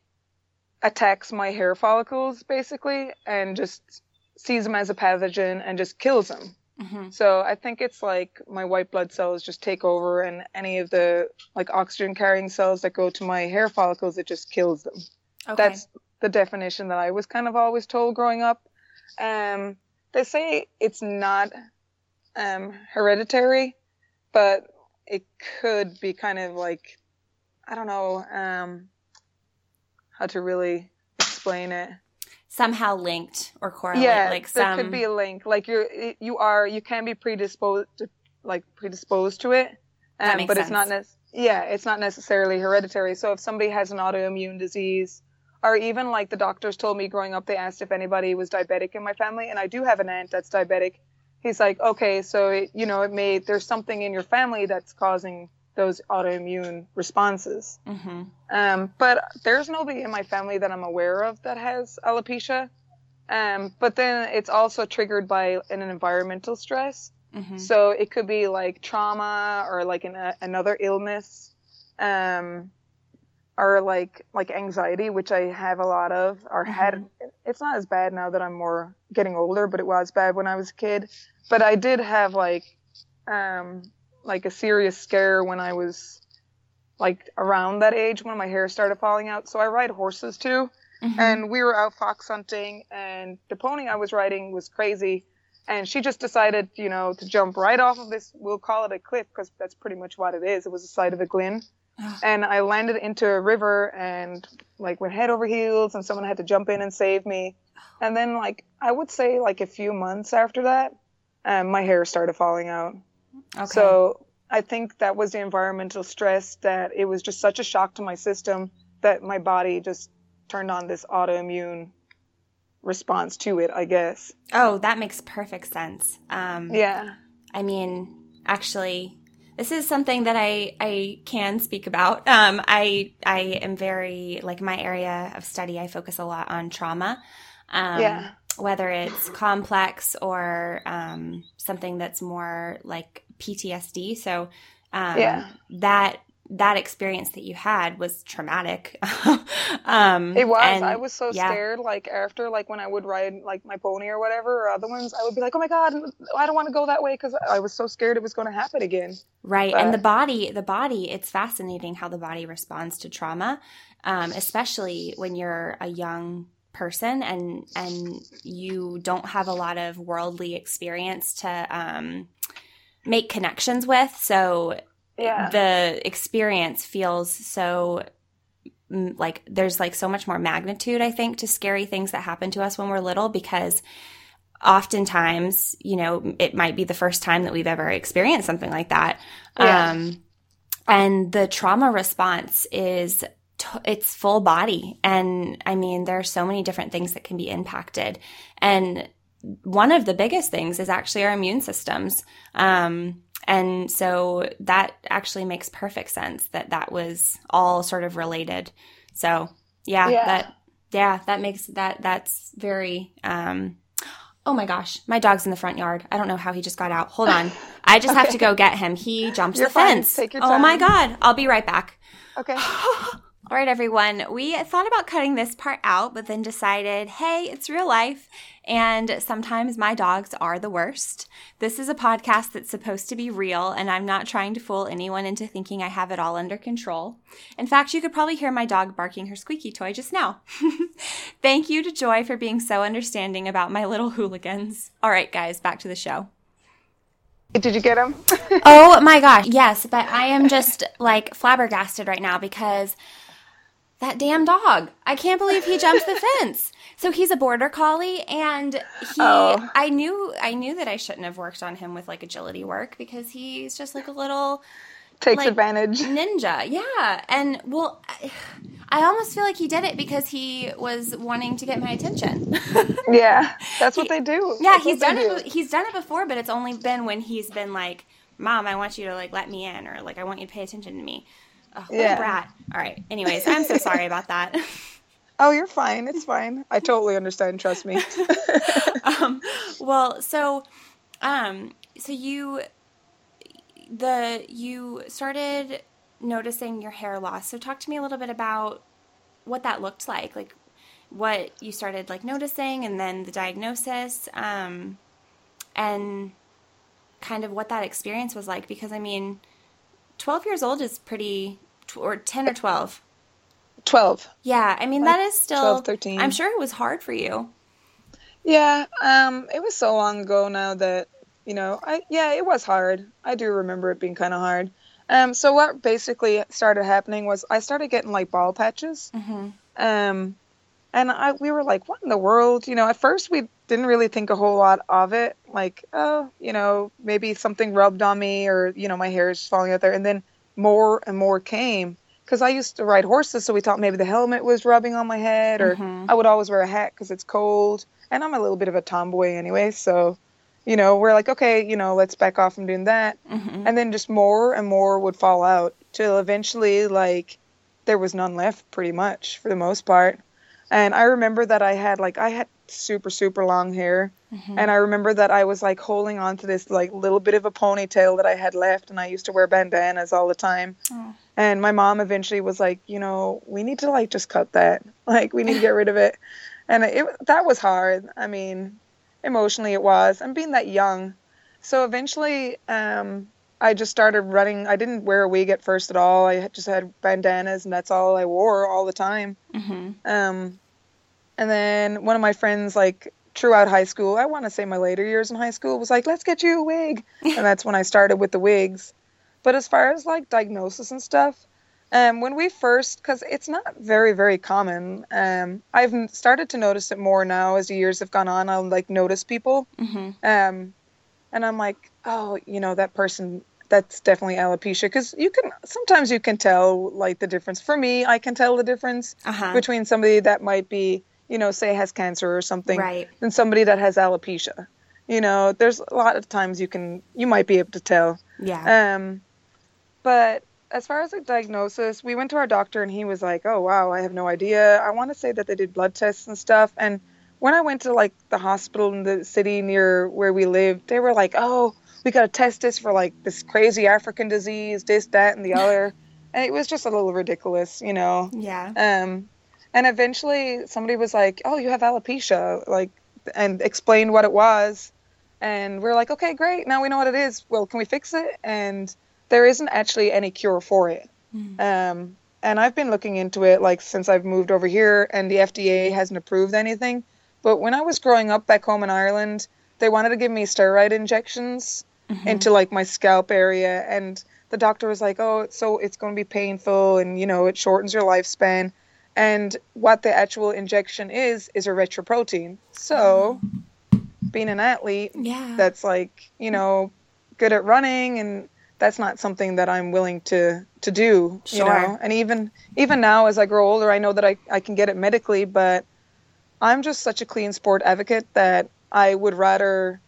attacks my hair follicles basically and just sees them as a pathogen and just kills them. Mhm. So I think it's like my white blood cells just take over and any of the like oxygen carrying cells that go to my hair follicles it just kills them. Okay. That's the definition that I was kind of always told growing up. Um, they say it's not um, hereditary, but it could be kind of like I don't know um, how to really explain it. Somehow linked or correlated. yeah, like there could be a link. Like you're you are you can be predisposed to like predisposed to it, That um, makes but it's not sense. nec- yeah it's not necessarily hereditary. So if somebody has an autoimmune disease, or even like the doctors told me growing up, they asked if anybody was diabetic in my family, and I do have an aunt that's diabetic. He's like, okay, so it, you know it may there's something in your family that's causing those autoimmune responses. Mhm. Um, but there's nobody in my family that I'm aware of that has alopecia. Um, but then it's also triggered by an environmental stress. Mhm. So it could be like trauma or like an, a, another illness, um, or like like anxiety, which I have a lot of, or had. It's not as bad now that I'm more getting older, but it was bad when I was a kid. But I did have like, um, like a serious scare when I was like around that age when my hair started falling out. So I ride horses too Mhm. and we were out fox hunting and the pony i was riding was crazy and she just decided you know to jump right off of this we'll call it a cliff because that's pretty much what it is it was the side of a glen Ugh. and i landed into a river and like went head over heels and someone had to jump in and save me and then like i would say like a few months after that um, my hair started falling out okay. so I think that was the environmental stress that it was just such a shock to my system that my body just turned on this autoimmune response to it, I guess. oh, that makes perfect sense. Um, Yeah. I mean, actually, this is something that I I can speak about. Um, I I am very like my area of study. I focus a lot on trauma. Um, Yeah. Whether it's complex or um, something that's more like PTSD. So um, Yeah. that that experience that you had was traumatic. (laughs) um, It was. and- I was so yeah. scared. Like after, like when I would ride like my pony or whatever, or other ones, I would be like, "Oh my god, I don't want to go that way," because I was so scared it was going to happen again. Right. and the body, the body, it's fascinating how the body responds to trauma, um, especially when you're a young person and and you don't have a lot of worldly experience to um, make connections with. So Yeah. the experience feels so mm, like there's like so much more magnitude i think to scary things that happen to us when we're little because oftentimes you know it might be the first time that we've ever experienced something like that Yeah. um and the trauma response is t- it's full body and i mean there are so many different things that can be impacted and one of the biggest things is actually our immune systems um and so that actually makes perfect sense that that was all sort of related. So yeah, Yeah. that yeah that makes that that's very. Um, oh my gosh, my dog's in the front yard. I don't know how he just got out. Hold on, (laughs) I just have to go get him. He jumped You're the fine. fence. Oh my god, I'll be right back. Okay. (laughs) All right, everyone. We thought about cutting this part out, but then decided, hey, it's real life. And sometimes my dogs are the worst. This is a podcast that's supposed to be real, and I'm not trying to fool anyone into thinking I have it all under control. In fact, you could probably hear my dog barking her squeaky toy just now. (laughs) Thank you to Joy for being so understanding about my little hooligans. All right, guys, back to the show. Did you get him? (laughs) Oh my gosh, yes, but I am just like flabbergasted right now because that damn dog. I can't believe he jumped the fence. So he's a border collie and he Oh. I knew I knew that I shouldn't have worked on him with like agility work because he's just like a little Takes Like- advantage. (laughs) ninja. Yeah. And well I, almost feel like he did it because he was wanting to get my attention. (laughs) Yeah, that's what they do. Yeah, That's he's done it. be- He's done it before, but it's only been when he's been like, "Mom, I want you to like let me in," or like, "I want you to pay attention to me." Oh, Yeah. a brat. All right. Anyways, I'm so sorry about that. (laughs) Oh, you're fine. It's fine. I totally understand. Trust me. (laughs) um, well, so, um, so you, the you started noticing your hair loss. So talk to me a little bit about what that looked like, like what you started like noticing, and then the diagnosis, um, and kind of what that experience was like. Because I mean, twelve years old is pretty, or ten or twelve. Twelve. Yeah, I mean that is still. 12, 13. I'm sure it was hard for you. Yeah. Um. It was so long ago now that you know. I yeah. It was hard. I do remember it being kind of hard. Um. So what basically started happening was I started getting like ball patches. Mm-hmm. Um. And I we were like, what in the world? You know, at first we didn't really think a whole lot of it. Like, oh, you know, maybe something rubbed on me or you know my hair is falling out there. And then more and more came because I used to ride horses, so we thought maybe the helmet was rubbing on my head, or Mhm. I would always wear a hat because it's cold, and I'm a little bit of a tomboy anyway, so you know we're like, okay, you know, let's back off from doing that, hmm and then just more and more would fall out till eventually like there was none left, pretty much for the most part. And I remember that I had like I had super super long hair, Mhm. and I remember that I was like holding on to this like little bit of a ponytail that I had left, and I used to wear bandanas all the time. Oh. And my mom eventually was like, you know, we need to like just cut that. (laughs) Like we need to get rid of it. And it that was hard. I mean, emotionally it was. And being that young. So eventually um I just started running. I didn't wear a wig at first at all. I just had bandanas and that's all I wore all the time. hmm Um and then one of my friends like throughout high school, I want to say my later years in high school was like, "Let's get you a wig." (laughs) and that's when I started with the wigs. But as far as like diagnosis and stuff, um, when we first, because it's not very, very common, um, I've started to notice it more now as the years have gone on. I'll like notice people, hmm um, and I'm like, oh, you know, that person, that's definitely alopecia. Because you can sometimes you can tell like the difference. For me, I can tell the difference Uh-huh. between somebody that might be, you know, say has cancer or something, Right. than somebody that has alopecia. You know, there's a lot of times you can, you might be able to tell. Yeah. Um, but as far as the diagnosis, we went to our doctor and he was like, "Oh wow, I have no idea." I want to say that they did blood tests and stuff. And when I went to like the hospital in the city near where we lived, they were like, "Oh, we got to test this for like this crazy African disease, this, that, and the (laughs) other." and it was just a little ridiculous, you know. yeah. Um, and eventually somebody was like, "Oh, you have alopecia," like, and explained what it was. And we're like, "Okay, great. Now we know what it is. Well, can we fix it?" And there isn't actually any cure for it. Mm. Um, and I've been looking into it like since I've moved over here, and the FDA hasn't approved anything. But when I was growing up back home in Ireland, they wanted to give me steroid injections Mhm. into like my scalp area and the doctor was like oh so it's going to be painful and you know it shortens your lifespan and what the actual injection is is erythropoietin so being an athlete yeah. that's like you know good at running and that's not something that I'm willing to to do you know and even even now as I grow older I know that I, I can get it medically but I'm just such a clean sport advocate that I would rather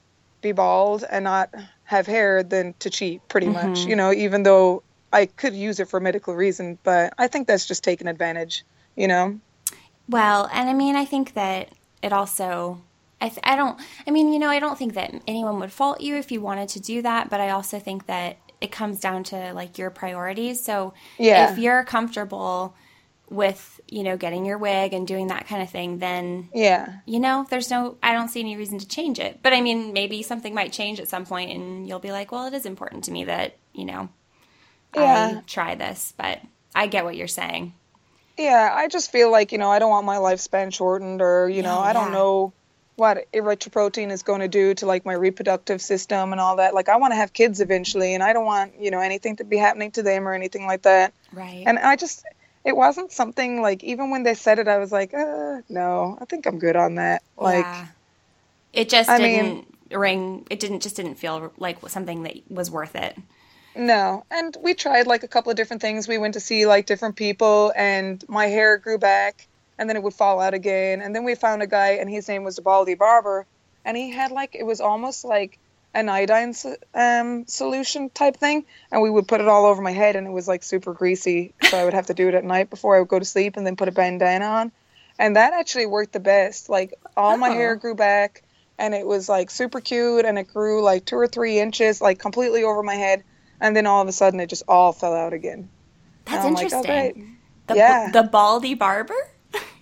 be bald and not have hair than to cheat, pretty mm-hmm. much. You know, even though I could use it for medical reason, but I think that's just taking advantage. You know. Well, and I mean, I think that it also. I, th- I don't I mean you know I don't think that anyone would fault you if you wanted to do that but I also think that it comes down to like your priorities. So yeah. if you're comfortable with you know getting your wig and doing that kind of thing then yeah. you know there's no i don't see any reason to change it. But i mean maybe something might change at some point and you'll be like well it is important to me that you know yeah. i try this. But i get what you're saying. Yeah i just feel like you know i don't want my lifespan shortened or you know i don't know what erythropoietin is going to do to like my reproductive system and all that like i want to have kids eventually and i don't want you know anything to be happening to them or anything like that right and i just it wasn't something like even when they said it, I was like, uh, no, I think I'm good on that. Like, yeah. it just I didn't mean, ring. It didn't just didn't feel like something that was worth it. No, and we tried like a couple of different things. We went to see like different people, and my hair grew back, and then it would fall out again. And then we found a guy, and his name was the Baldy Barber, and he had like it was almost like an iodine um, solution type thing, and we would put it all over my head, and it was like super greasy. So I would have to do it at night before I would go to sleep, and then put a bandana on, and that actually worked the best. Like all oh. my hair oh. grew back, and it was like super cute, and it grew like two or three inches, like completely over my head, and then all of a sudden it just all fell out again. That's interesting. Like, okay. The, yeah. the baldy barber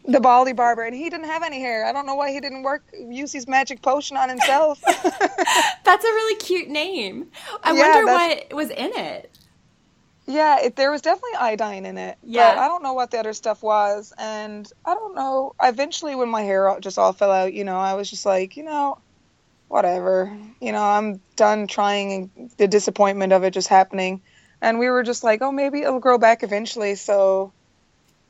the Baldy Barber, and he didn't have any hair. I don't know why he didn't work use his magic potion on himself. (laughs) that's a really cute name. I yeah, wonder what was in it. Yeah, it, there was definitely iodine in it. Yeah, I don't know what the other stuff was, and I don't know. Eventually, when my hair just all fell out, you know, I was just like, you know, whatever. You know, I'm done trying. The disappointment of it just happening, and we were just like, oh, maybe it'll grow back eventually. So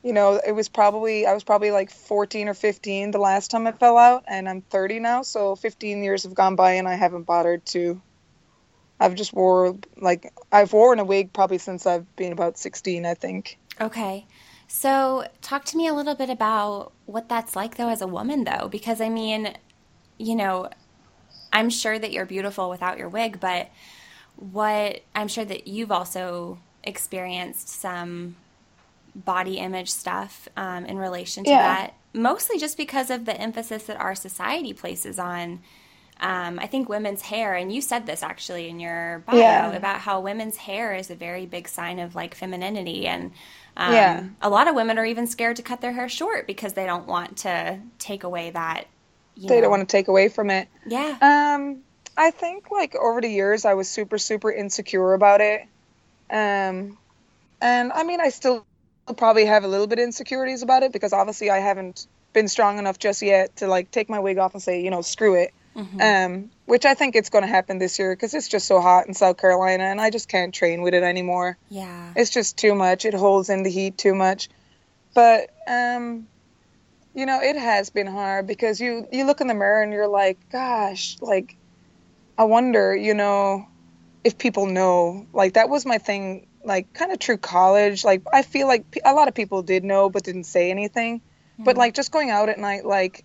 you know, it was probably I was probably like 14 or 15 the last time it fell out, and I'm 30 now, so 15 years have gone by, and I haven't bothered to. I've just wore like I've worn a wig probably since I've been about 16, I think. Okay. So, talk to me a little bit about what that's like though as a woman though because I mean, you know, I'm sure that you're beautiful without your wig, but what I'm sure that you've also experienced some body image stuff um, in relation to yeah. that, mostly just because of the emphasis that our society places on. Um, I think women's hair, and you said this actually in your bio yeah. about how women's hair is a very big sign of like femininity, and um, yeah. a lot of women are even scared to cut their hair short because they don't want to take away that. they know. don't want to take away from it. Yeah. Um, I think like over the years, I was super super insecure about it. Um, and I mean, I still probably have a little bit of insecurities about it because obviously I haven't been strong enough just yet to like take my wig off and say, you know, screw it. Mm-hmm. Um, which I think it's going to happen this year because it's just so hot in South Carolina and I just can't train with it anymore. Yeah. It's just too much. It holds in the heat too much. But, um, you know, it has been hard because you, you look in the mirror and you're like, gosh, like, I wonder, you know, if people know. Like, that was my thing like kind of true college. Like I feel like a lot of people did know but didn't say anything. Mm-hmm. But like just going out at night, like,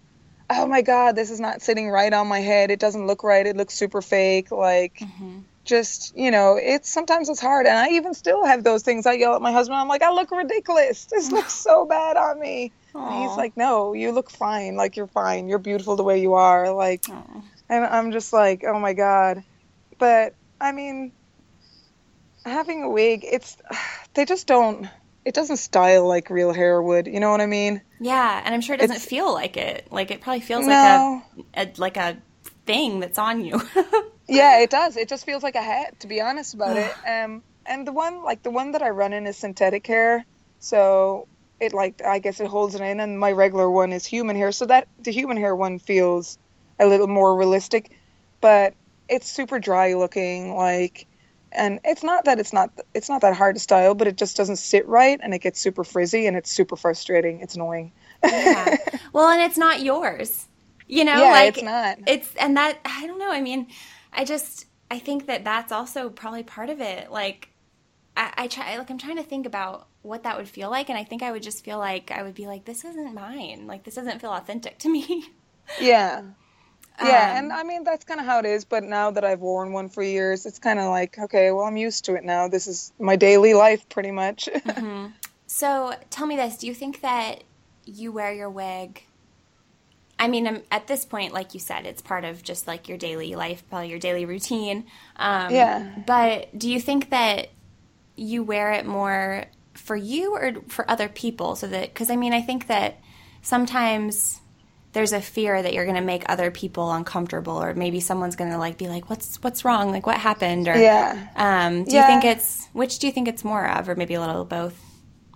oh my god, this is not sitting right on my head. It doesn't look right. It looks super fake. Like. Mm-hmm. Just you know, it's sometimes it's hard, and I even still have those things. I yell at my husband. I'm like, I look ridiculous. This (laughs) looks so bad on me. And he's like, No, you look fine. Like you're fine. You're beautiful the way you are. Like, Aww. and I'm just like, oh my god. But I mean, having a wig, it's (sighs) they just don't. It doesn't style like real hair would. You know what I mean? Yeah, and I'm sure it doesn't it's, feel like it. Like it probably feels no. like a, a like a thing that's on you. (laughs) yeah, it does. It just feels like a hat, to be honest about it. (sighs) Um, and the one like the one that I run in is synthetic hair, so it like I guess it holds it in, and my regular one is human hair. So that the human hair one feels a little more realistic, but it's super dry looking. Like and it's not that it's not it's not that hard to style but it just doesn't sit right and it gets super frizzy and it's super frustrating. It's annoying. Yeah. (laughs) well and it's not yours you know yeah, like it's not. it's and that i don't know i mean i just i think that that's also probably part of it like I, I try like i'm trying to think about what that would feel like and i think i would just feel like i would be like this isn't mine. Like this doesn't feel authentic to me. (laughs) Yeah Yeah, Um, and I mean that's kind of how it is. But now that I've worn one for years, it's kind of like okay, well I'm used to it now. This is my daily life, pretty much. (laughs) So tell me this: Do you think that you wear your wig? I mean, um, at this point, like you said, it's part of just like your daily life, probably your daily routine. Um, Yeah. But do you think that you wear it more for you or for other people? So that, because I mean, I think that sometimes there's a fear that you're going to make other people uncomfortable, or maybe someone's going to like be like, "What's what's wrong? Like, what happened?" Or yeah, um, do Yeah. you think it's which do you think it's more of, or maybe a little of both?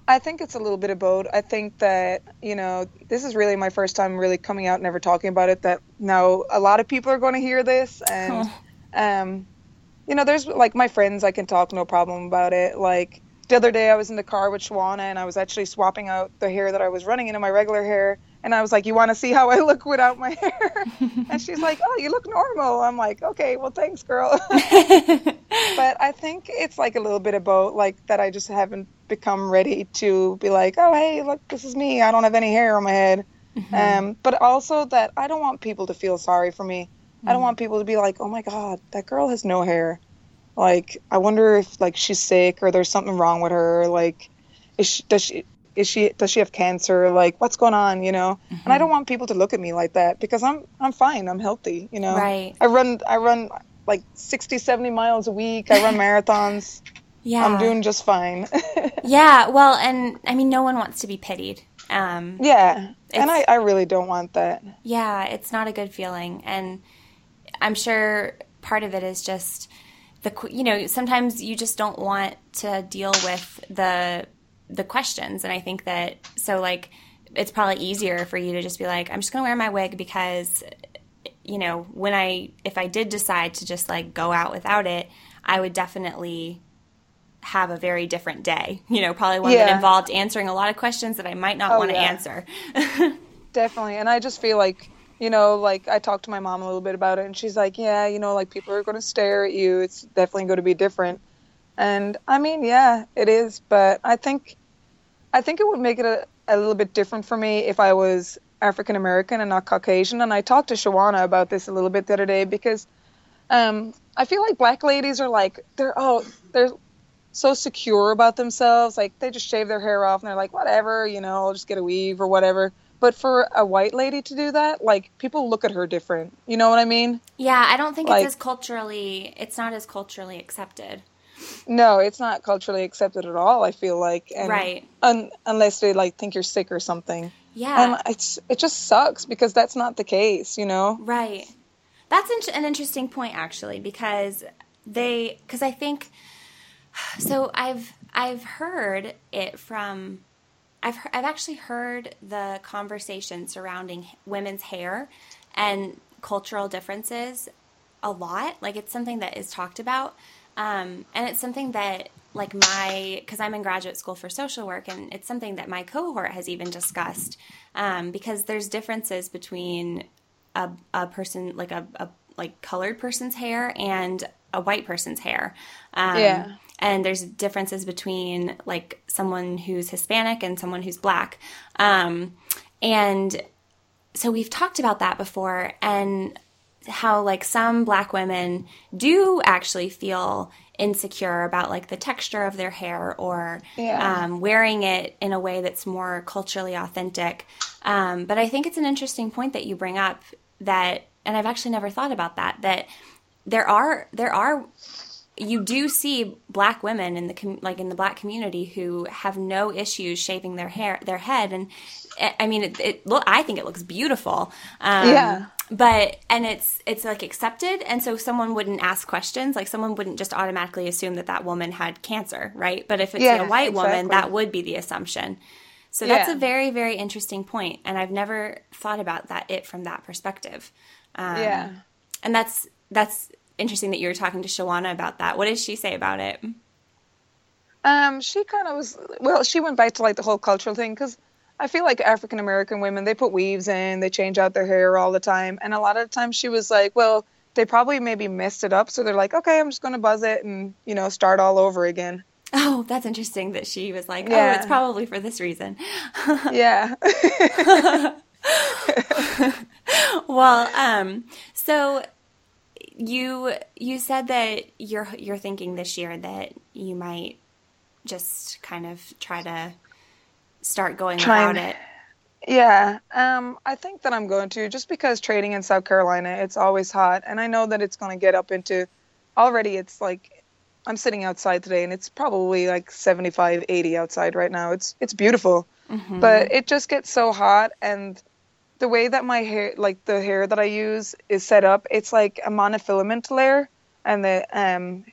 I think it's a little bit of both. I think that you know this is really my first time really coming out and never talking about it. That now a lot of people are going to hear this, and um, you know, there's like my friends, I can talk no problem about it. Like the other day, I was in the car with Shawana, and I was actually swapping out the hair that I was running into my regular hair. And I was like, "You want to see how I (laughs) look without my hair?" (laughs) and she's like, "Oh, you look normal." I'm like, "Okay, well, thanks, girl." (laughs) but I think it's like a little bit about like that I just haven't become ready to be like, "Oh, hey, look, this is me. I don't have any hair on my head." Um, but also that I don't want people to feel sorry for me. I don't want people to be like, "Oh my God, that girl has no hair." Like, I wonder if like she's sick or there's something wrong with her. Like, is she, does she is she does she have cancer? Like, what's going on? You know. And I don't want people to look at me like that because I'm I'm fine. I'm healthy. You know. Right. I run I run like 60, 70 miles a week. I run (laughs) marathons. Yeah. I'm doing just fine. (laughs) Yeah, well, and I mean, no one wants to be pitied. Um, yeah. And I, I really don't want that. yeah, it's not a good feeling, and I'm sure part of it is just the you know sometimes you just don't want to deal with the the questions, and I think that so like it's probably easier for you to just be like, I'm just gonna wear my wig because you know when I if I did decide to just like go out without it, I would definitely have a very different day. (laughs) You know, probably one that involved answering a lot of questions that I might not Oh, want to yeah. answer. (laughs) Definitely. And I just feel like, you know, like I talked to my mom a little bit about it and she's like, yeah, you know, like people are going to stare at you. It's definitely going to be different. And I mean, yeah, it is, but I think I think it would make it a, a little bit different for me if I was African American and not Caucasian. And I talked to Shawana about this a little bit the other day because um, I feel like black ladies are like they're oh they're so secure about themselves. Like they just shave their hair off and they're like whatever, you know, I'll just get a weave or whatever. But for a white lady to do that, like people look at her different. You know what I mean? Yeah, I don't think Like- it's as culturally. It's not as culturally accepted. No, it's not culturally accepted at all. I feel like, and Right. Un- unless they like think you're sick or something. Yeah, And it's it just sucks because that's not the case. You know? right. That's in- an interesting point actually because they because I think (sighs) so. I've I've heard it from. I've he- I've actually heard the conversation surrounding women's hair and cultural differences a lot. Like it's something that is talked about, um, and it's something that like my because I'm in graduate school for social work, and it's something that my cohort has even discussed um, because there's differences between a, a person like a, a like colored person's hair and a white person's hair. Um, Yeah. And there's differences between like someone who's Hispanic and someone who's black. Um, and so we've talked about that before and how like some black women do actually feel insecure about like the texture of their hair or Yeah. um, wearing it in a way that's more culturally authentic. Um, but I think it's an interesting point that you bring up that, and I've actually never thought about that, that there are, there are, you do see black women in the com- like in the black community who have no issues shaving their hair their head and I- I mean it, it look I think it looks beautiful um, Yeah. but and it's it's like accepted and so someone wouldn't ask questions like someone wouldn't just automatically assume that that woman had cancer right but if it's a white woman that would be the assumption so that's Yeah. a very very interesting point and I've never thought about that it from that perspective um, Yeah. and that's that's interesting that you were talking to Shawana about that what did she say about it Um, she kind of was. Well, she went back to like the whole cultural thing because I feel like African American women they put weaves in, they change out their hair all the time, and a lot of the time she was like, well, they probably maybe messed it up, so they're like, okay, I'm just gonna buzz it and you know start all over again. Oh, that's interesting that she was like, oh, it's probably for this reason. (laughs) Yeah. (laughs) well, um, So you you said that you're you're thinking this year that you might just kind of try to start going Trying- without it. Yeah, um, I think that I'm going to just because trading in South Carolina, it's always hot, and I know that it's going to get up into. Already, it's like I'm sitting outside today, and it's probably like 75, 80 outside right now. It's it's beautiful, Mhm. but it just gets so hot, and the way that my hair, like the hair that I use, is set up, it's like a monofilament layer, and the um,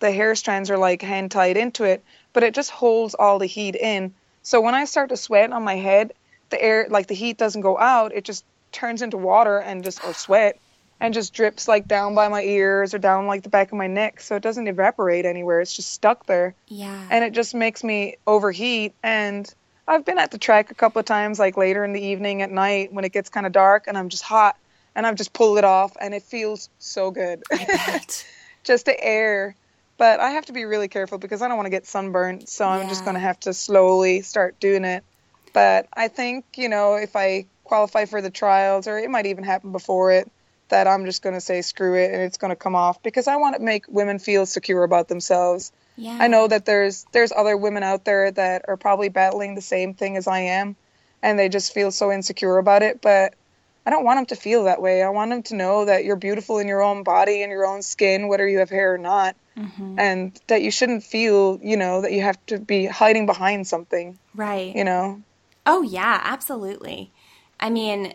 the hair strands are like hand tied into it, but it just holds all the heat in. So when I start to sweat on my head, the air like the heat doesn't go out it just turns into water and just or sweat and just drips like down by my ears or down like the back of my neck so it doesn't evaporate anywhere it's just stuck there yeah. and it just makes me overheat and i've been at the track a couple of times like later in the evening at night when it gets kind of dark and i'm just hot and i've just pulled it off and it feels so good. (laughs) Just the air. But i have to be really careful because i don't want to get sunburned so i'm just going to have to slowly start doing it. But i think you know if i qualify for the trials or it might even happen before it that i'm just going to say screw it and it's going to come off because i want to make women feel secure about themselves Yeah. i know that there's there's other women out there that are probably battling the same thing as i am and they just feel so insecure about it but I don't want them to feel that way. I want them to know that you're beautiful in your own body and your own skin, whether you have hair or not, Mhm. and that you shouldn't feel, you know, that you have to be hiding behind something, Right. you know. Oh, yeah, absolutely. I mean,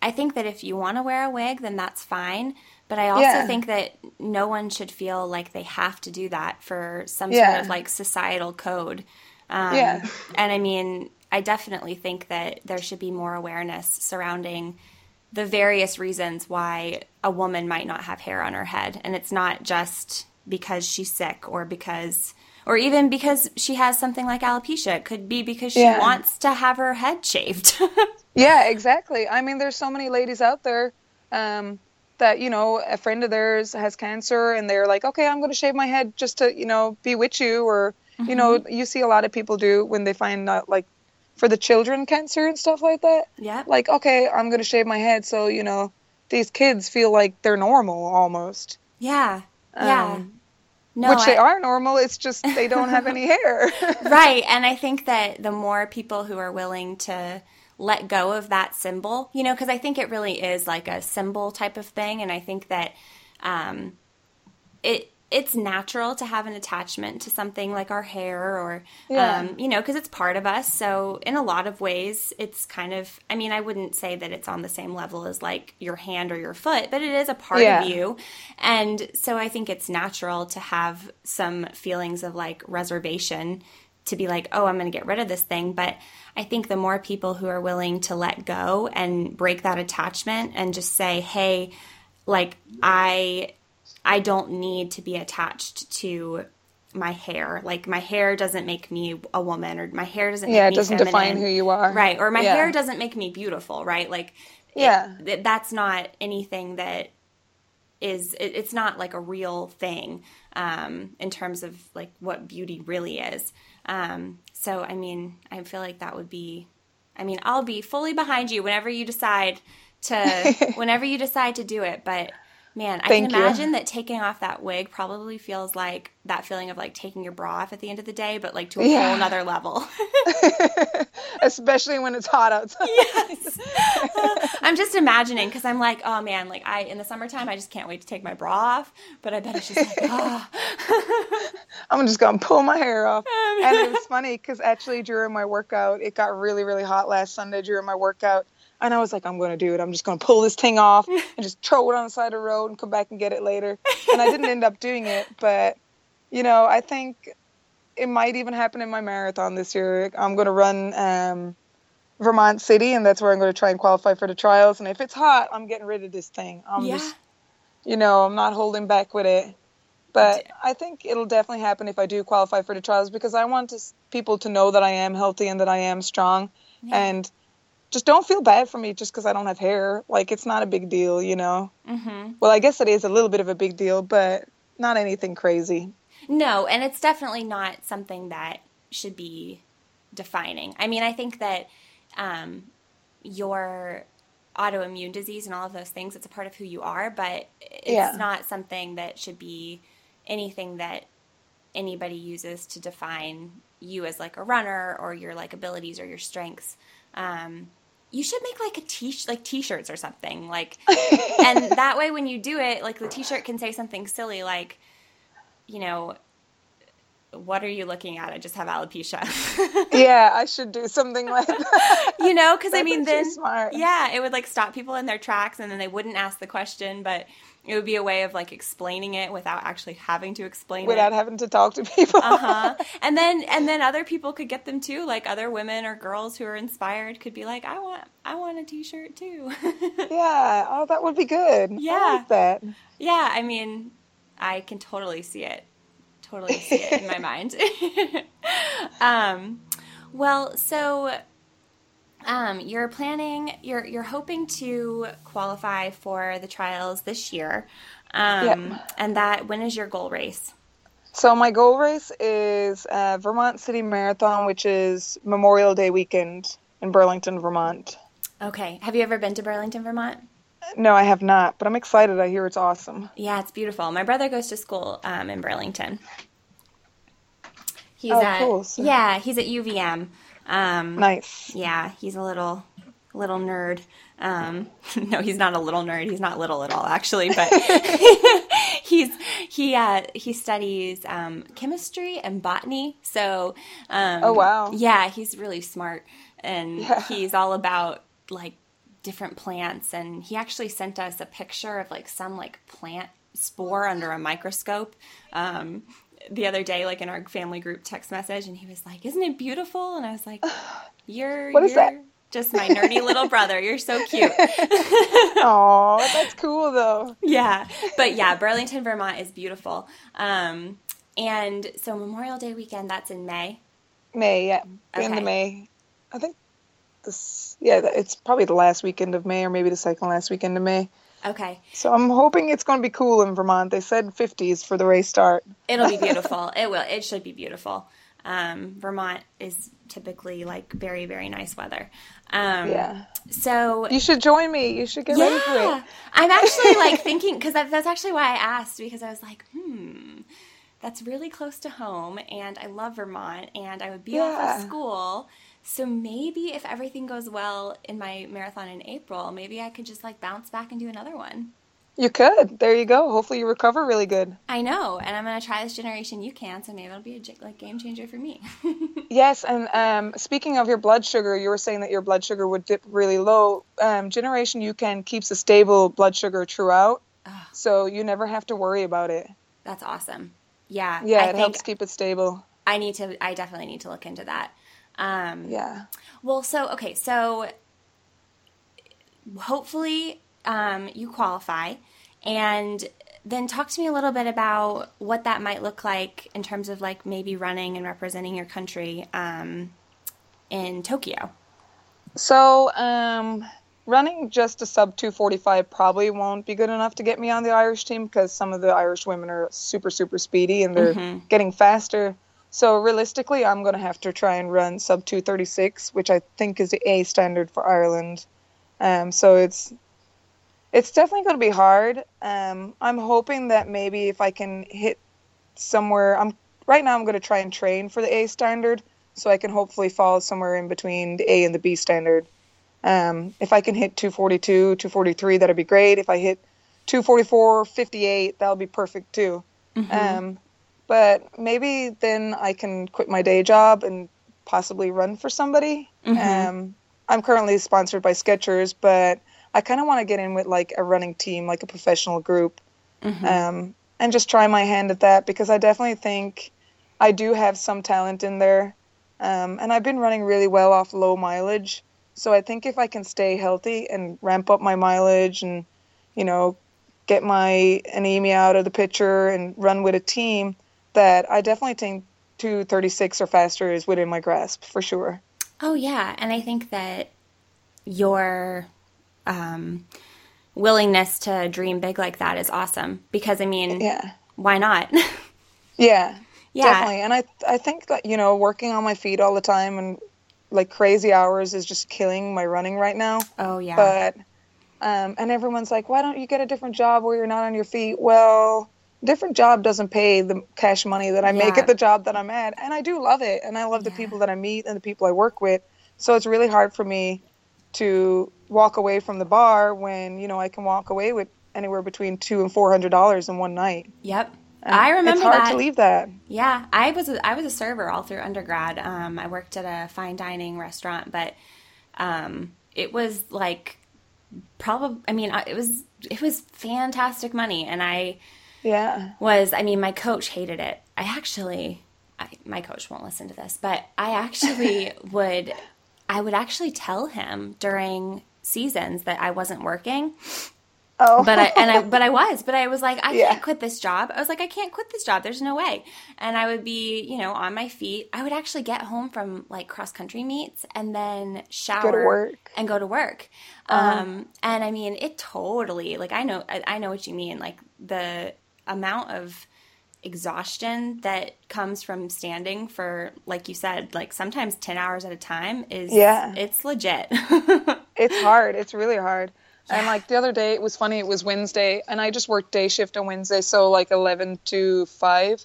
I think that if you want to wear a wig, then that's fine. But I also Yeah. think that no one should feel like they have to do that for some Yeah. sort of like societal code. Um, Yeah. And I mean, I definitely think that there should be more awareness surrounding the various reasons why a woman might not have hair on her head. And it's not just because she's sick or because, or even because she has something like alopecia. It could be because she Yeah. wants to have her head shaved. (laughs) Yeah, exactly. I mean, there's so many ladies out there um, that, you know, a friend of theirs has cancer and they're like, okay, I'm going to shave my head just to, you know, be with you. Or, you know, you see a lot of people do when they find out, like, for the children cancer and stuff like that. yeah Like, okay, I'm going to shave my head so, you know, these kids feel like they're normal almost. Yeah. Yeah. Um, no, which they are normal. It's just they don't have any (laughs) hair. right. And I think that the more people who are willing to let go of that symbol, you know, because I think it really is like a symbol type of thing. And I think that um, it it's natural to have an attachment to something like our hair or Yeah. um, you know because it's part of us so in a lot of ways it's kind of i mean i wouldn't say that it's on the same level as like your hand or your foot but it is a part Yeah. of you and so i think it's natural to have some feelings of like reservation to be like oh i'm going to get rid of this thing but i think the more people who are willing to let go and break that attachment and just say hey like i I don't need to be attached to my hair. Like my hair doesn't make me a woman, or my hair doesn't. yeah, make it me doesn't feminine. define who you are. Right, or my Yeah. hair doesn't make me beautiful. Right, like Yeah. th- that's not anything that is. It, it's not like a real thing um, in terms of like what beauty really is. Um, so I mean, I feel like that would be. I mean, I'll be fully behind you whenever you decide to (laughs) whenever you decide to do it, but. Man, I Thank can you. imagine that taking off that wig probably feels like that feeling of like taking your bra off at the end of the day, but like to a Yeah. whole nother level. (laughs) Especially when it's hot outside. yes. (laughs) I'm just imagining because I'm like, oh man, like I in the summertime, I just can't wait to take my bra off. But I bet it's just like, oh, (laughs) I'm just gonna pull my hair off. Um, and it was funny because actually during my workout, it got really, really hot last Sunday during my workout, and I was like, I'm gonna do it. I'm just gonna pull this thing off (laughs) and just throw it on the side of the road and come back and get it later. And I didn't end up doing it, but you know, I think it might even happen in my marathon this year. I'm gonna run um, Vermont City, and that's where I'm gonna try and qualify for the trials. And if it's hot, I'm getting rid of this thing. I'm yeah, just you know, I'm not holding back with it. But I think it'll definitely happen if I do qualify for the trials because I want to, people to know that I am healthy and that I am strong. Yeah. And just don't feel bad for me just because I don't have hair. Like, it's not a big deal, you know? hmm Well, I guess it is a little bit of a big deal, but not anything crazy. no, and it's definitely not something that should be defining. I mean, I think that um, your autoimmune disease and all of those things. It's a part of who you are, but it's Yeah. not something that should be anything that anybody uses to define you as like a runner or your like abilities or your strengths. Um, you should make like a t like t-shirts or something like, (laughs) and that way when you do it, like the t-shirt can say something silly like, you know, what are you looking at? I just have alopecia. (laughs) yeah, I should do something like that. you know, because I mean, then smart. yeah, it would like stop people in their tracks, and then they wouldn't ask the question, but it would be a way of like explaining it without actually having to explain it. Without it. having to talk to people. Uh huh. (laughs) And then and then other people could get them too, like other women or girls who are inspired could be like, I want I want a T-shirt too. (laughs) yeah. Oh, that would be good. Yeah. like that. yeah, I mean, I can totally see it. Totally see it in my (laughs) mind. um, well, so um, you're planning, you're you're hoping to qualify for the trials this year, um, and that when is your goal race? So my goal race is uh, Vermont City Marathon, which is Memorial Day weekend in Burlington, Vermont. Okay, have you ever been to Burlington, Vermont? No, I have not, but I'm excited. I hear it's awesome. Yeah, it's beautiful. My brother goes to school um, in Burlington. He's Oh, at cool. So- yeah, he's at UVM. Um, Nice. Yeah, he's a little little nerd. Um, (laughs) no, he's not a little nerd. He's not little at all, actually. But (laughs) (laughs) he's he uh, he studies um, chemistry and botany. So um, Oh, wow. yeah, he's really smart, and Yeah. he's all about like different plants. And he actually sent us a picture of like some like plant spore under a microscope. Um, the other day, like in our family group text message, and he was like, "Isn't it beautiful?" And I was like, (sighs) "You're What is you're that? just my nerdy little brother. You're so cute." (laughs) Oh, that's cool though. yeah, but yeah, Burlington, Vermont is beautiful. Um, and so Memorial Day weekend, that's in May. May, yeah, the end of May. I think this. Yeah, it's probably the last weekend of May, or maybe the second last weekend of May. Okay, So I'm hoping it's going to be cool in Vermont. They said 50s for the race start. it'll be (laughs) beautiful. it will. It should be beautiful. Um, Vermont is typically like very, very nice weather. Um, Yeah. So You should join me. You should get ready for Yeah, it. I'm actually like thinking because that, that's actually why I asked because I was like, hmm, that's really close to home, and I love Vermont, and I would be off Yeah. of school. So maybe if everything goes well in my marathon in April, maybe I could just like bounce back and do another one. You could. There you go. Hopefully you recover really good. I know, and I'm gonna try this Generation UCAN, so maybe it'll be a like game changer for me. (laughs) Yes, and um, speaking of your blood sugar, you were saying that your blood sugar would dip really low. Um, Generation UCAN keeps a stable blood sugar throughout, Ah. so you never have to worry about it. that's awesome. Yeah, Yeah, I it think helps keep it stable. I need to. I definitely need to look into that. Um, Yeah. Well, so okay, so hopefully um, you qualify, and then talk to me a little bit about what that might look like in terms of like maybe running and representing your country um, in Tokyo. So, um, running just a sub 245 probably won't be good enough to get me on the Irish team because some of the Irish women are super, super speedy and they're Mhm. getting faster. So, realistically, I'm going to have to try and run sub 236, which I think is the A standard for Ireland. Um, so, it's it's definitely going to be hard. Um, I'm hoping that maybe if I can hit somewhere, I'm right now I'm going to try and train for the A standard so I can hopefully fall somewhere in between the A and the B standard. Um, if I can hit 242, 243, that'd be great. If I hit 244, 58, that'll be perfect too. Um, but maybe then I can quit my day job and possibly run for somebody. Mhm. Um, I'm currently sponsored by Skechers, but I kind of want to get in with like a running team, like a professional group, Mhm. um, and just try my hand at that because I definitely think I do have some talent in there. Um, and I've been running really well off low mileage. So I think if I can stay healthy and ramp up my mileage and, you know, get my anemia out of the picture and run with a team, that I definitely think 236 or faster is within my grasp for sure. Oh yeah, and I think that your um, willingness to dream big like that is awesome because I mean, Yeah. why not? (laughs) Yeah. Yeah. Definitely. And I I think that, you know, working on my feet all the time and like crazy hours is just killing my running right now. oh yeah. But Um, and everyone's like, why don't you get a different job where you're not on your feet? Well, different job doesn't pay the cash money that I make at the job that I'm at. And I do love it. And I love the Yeah. people that I meet and the people I work with. So it's really hard for me to walk away from the bar when, you know, I can walk away with anywhere between two and four hundred dollars in one night. Yep. And I remember it's hard that. to leave that. Yeah, I was a, I was a server all through undergrad. Um, I worked at a fine dining restaurant, but um, it was like probably. I mean, it was it was fantastic money, and I Yeah. was. I mean, my coach hated it. I actually, I, my coach won't listen to this, but I actually (laughs) would. I would actually tell him during seasons that I wasn't working Oh. but I and I but I (laughs) was, but I was like, I Yeah. can't quit this job. I was like, I can't quit this job. There's no way. And I would be, you know, on my feet. I would actually get home from like cross country meets and then shower work. and go to work. Um, and I mean, it totally like I know I, I know what you mean. Like the amount of exhaustion that comes from standing for like you said like sometimes 10 hours at a time is Yeah. it's legit (laughs) it's hard. It's really hard. And like the other day, it was funny. It was Wednesday, and I just worked day shift on Wednesday, so like eleven to five.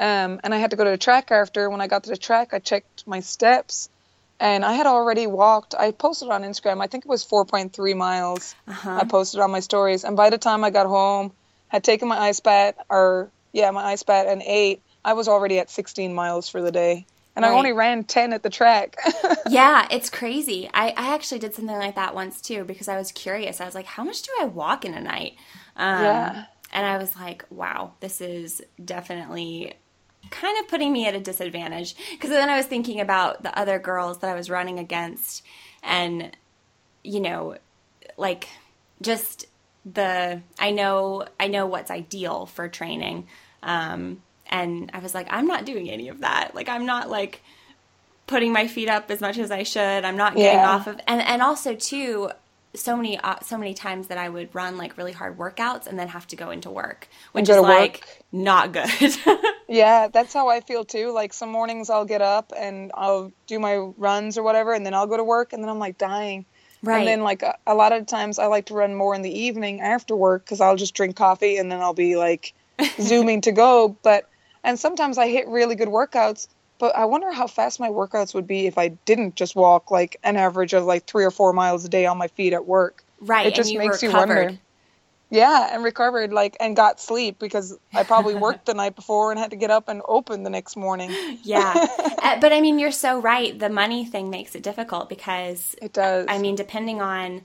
Um, and I had to go to the track after. When I got to the track, I checked my steps, and I had already walked. I posted on Instagram. I think it was four point three miles. Uh-huh. I posted on my stories, and by the time I got home, had taken my ice bath, or yeah, my ice bath, and ate. I was already at sixteen miles for the day, and I only ran ten at the track. (laughs) Yeah, it's crazy. I, I actually did something like that once too because I was curious. I was like, how much do I walk in a night? Um, Yeah. And I was like, wow, this is definitely kind of putting me at a disadvantage. Because then I was thinking about the other girls that I was running against and, you know, like just the, I know, I know what's ideal for training. Um, and I was like, I'm not doing any of that. Like, I'm not like, putting my feet up as much as I should. I'm not getting Yeah. off of and and also too so many uh, so many times that I would run like really hard workouts and then have to go into work, which is like work. not good. (laughs) Yeah, that's how I feel too. Like some mornings I'll get up and I'll do my runs or whatever, and then I'll go to work, and then I'm like dying. Right. And then like a, a lot of times I like to run more in the evening after work because I'll just drink coffee and then I'll be like (laughs) zooming to go. But and sometimes I hit really good workouts. But I wonder how fast my workouts would be if I didn't just walk like an average of like three or four miles a day on my feet at work. right. It just makes you wonder. Yeah, and recovered like and got sleep because I probably (laughs) worked the night before and had to get up and open the next morning. Yeah. (laughs) Uh, but I mean, you're so right. The money thing makes it difficult because It does. I mean, depending on,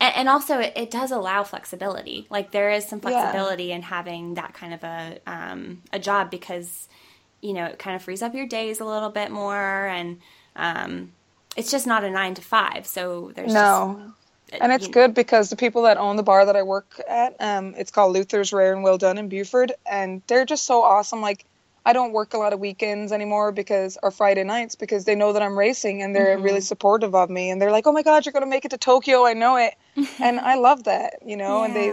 and, and also it, it does allow flexibility. Like there is some Yeah. flexibility in having that kind of a um, a job because you know it kind of frees up your days a little bit more, and um, it's just not a nine to five. So there's no. just, And it's good because the people that own the bar that I work at, um, it's called Luther's Rare and Well Done in Beaufort, and they're just so awesome. Like, I don't work a lot of weekends anymore because, or Friday nights, because they know that I'm racing and they're really supportive of me. And they're like, "Oh my God, you're gonna make it to Tokyo! I know it," (laughs) and I love that, you know. And they,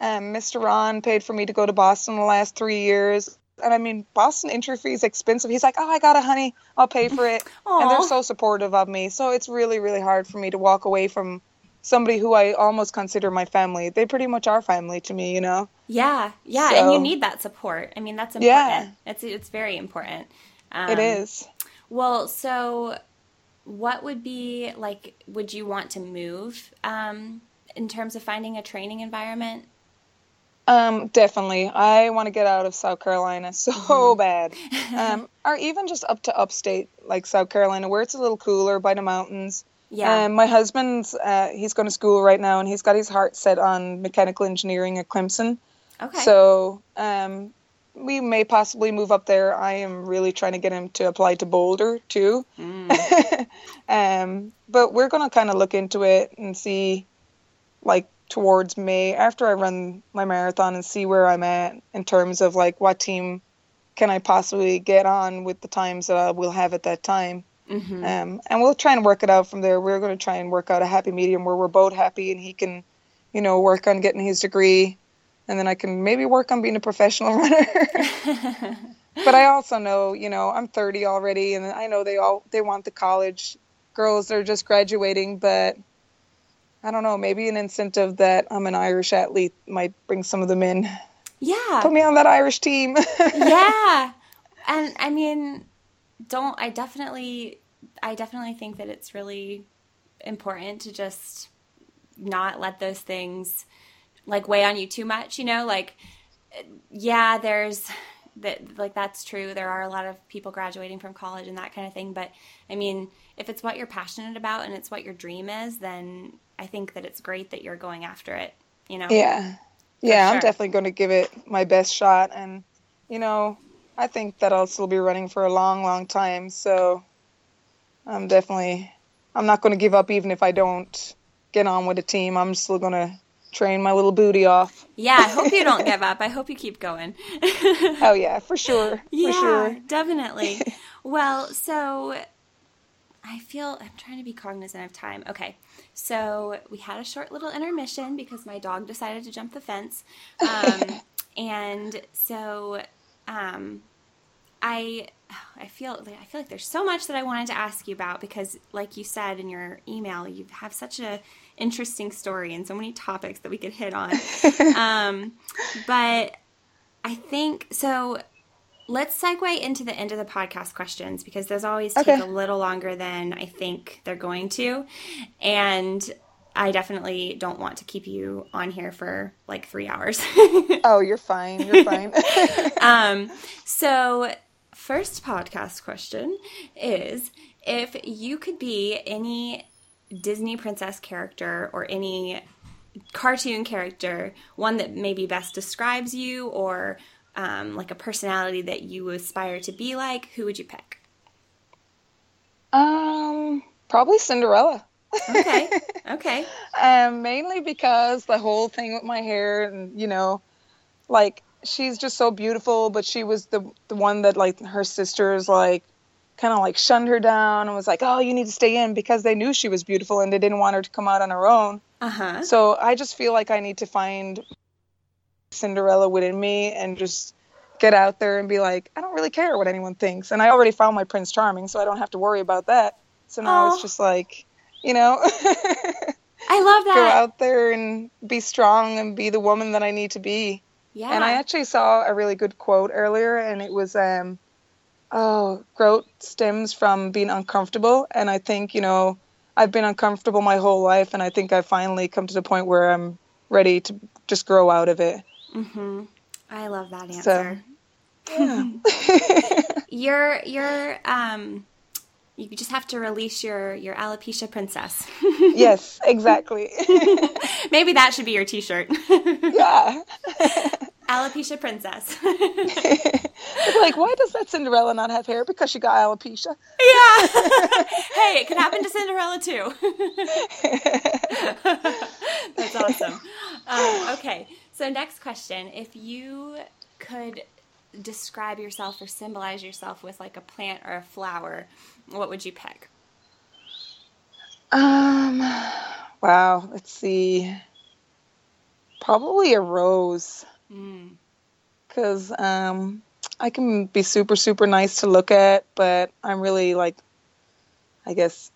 um, Mr. Ron paid for me to go to Boston the last three years. And I mean, Boston entry fee is expensive. He's like, "Oh, I got it, honey. I'll pay for it." (laughs) and they're so supportive of me. So it's really, really hard for me to walk away from somebody who I almost consider my family. They pretty much are family to me, you know. Yeah, yeah, and you need that support. I mean, that's important. Yeah. It's it's very important. Um, it is. Well, so what would be like? Would you want to move um, in terms of finding a training environment? Um, definitely. I want to get out of South Carolina (laughs) so Mm-hmm. bad. (laughs) Um, or even just up to upstate, like South Carolina, where it's a little cooler by the mountains. Yeah. Um, my husband's, uh, he's going to school right now, and he's got his heart set on mechanical engineering at Clemson. okay. So um, we may possibly move up there. I am really trying to get him to apply to Boulder too. Mm. (laughs) um, but we're going to kind of look into it and see, like towards May after I run my marathon and see where I'm at in terms of like what team can I possibly get on with the times that I will have at that time. Hmm Um, and we'll try and work it out from there. We're going to try and work out a happy medium where we're both happy and he can, you know, work on getting his degree and then I can maybe work on being a professional (laughs) runner. (laughs) but I also know, you know, I'm 30 already and I know they all they want the college girls that are just graduating, but I don't know, maybe an incentive that I'm an Irish athlete might bring some of them in. Yeah. Put me on that Irish team. (laughs) yeah. And I mean, don't I definitely I definitely think that it's really important to just not let those things like weigh on you too much, you know? Like yeah, there's that like that's true. There are a lot of people graduating from college and that kind of thing, but I mean, if it's what you're passionate about and it's what your dream is, then I think that it's great that you're going after it, you know? Yeah. Yeah, sure. I'm definitely going to give it my best shot and you know, I think that I'll still be running for a long, long time, so I'm definitely I'm not going to give up even if I don't get on with a team. I'm still going to train my little booty off. Yeah, I hope you don't give up. I hope you keep going. (laughs) oh yeah, for sure. Yeah, for sure. definitely. (laughs) well, so I feel I'm trying to be cognizant of time. Okay, so we had a short little intermission because my dog decided to jump the fence, (laughs) um, and so um, I I feel I feel like there's so much that I wanted to ask you about because, like you said in your email, you have such a interesting story and so many topics that we could hit on. (laughs) um, but I think so. Let's segue into the end of the podcast questions because those always take Okay. a little longer than I think they're going to, and I definitely don't want to keep you on here for like three hours. (laughs) Oh, you're fine. You're fine. (laughs) um, so, first podcast question is if you could be any Disney princess character or any cartoon character, one that maybe best describes you or um, like a personality that you aspire to be like, who would you pick? um, probably Cinderella. Okay. (laughs) Okay. Um, mainly because the whole thing with my hair and you know, like she's just so beautiful, but she was the the one that like her sisters like kind of like shunned her down and was like, "Oh, you need to stay in" because they knew she was beautiful and they didn't want her to come out on her own. Uh huh. So I just feel like I need to find Cinderella within me and just get out there and be like, I don't really care what anyone thinks. And I already found my Prince Charming, so I don't have to worry about that. So now Aw. it's just like, you know, (laughs) I love that. go out there and be strong and be the woman that I need to be. Yeah. And I actually saw a really good quote earlier, and it was, um, oh, growth stems from being uncomfortable. And I think, you know, I've been uncomfortable my whole life, and I think I've finally come to the point where I'm ready to just grow out of it. Mm-hmm. I love that So, answer. Yeah. (laughs) You're you're um you just have to release your your alopecia princess. (laughs) yes, exactly. (laughs) Maybe that should be your t-shirt. (laughs) yeah. alopecia princess. Like, why does that Cinderella not have hair? Because she got alopecia. yeah. hey, it could happen to Cinderella too. That's awesome. Um, okay, so next question: If you could describe yourself or symbolize yourself with like a plant or a flower, what would you pick? Um, wow. Let's see. Probably a rose, Mm. because um, I can be super, super nice to look at, but I'm really like, I guess,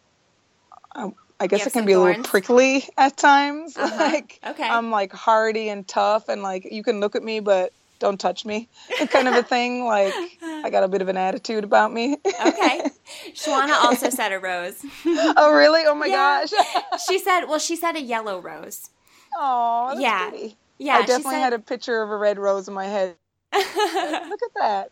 I, I guess it can be a little prickly at times. (laughs) Uh-huh. Like, Okay. I'm like hardy and tough, and like you can look at me, but don't touch me, (laughs) kind of a thing. Like, I got a bit of an attitude about me. Okay. (laughs) Shawana also said a rose. oh, really? Oh my Yeah. gosh. (laughs) She said, well, she said a yellow rose. Oh, that's Yeah. pretty. Yeah, I definitely said- had a picture of a red rose in my head. Look at that.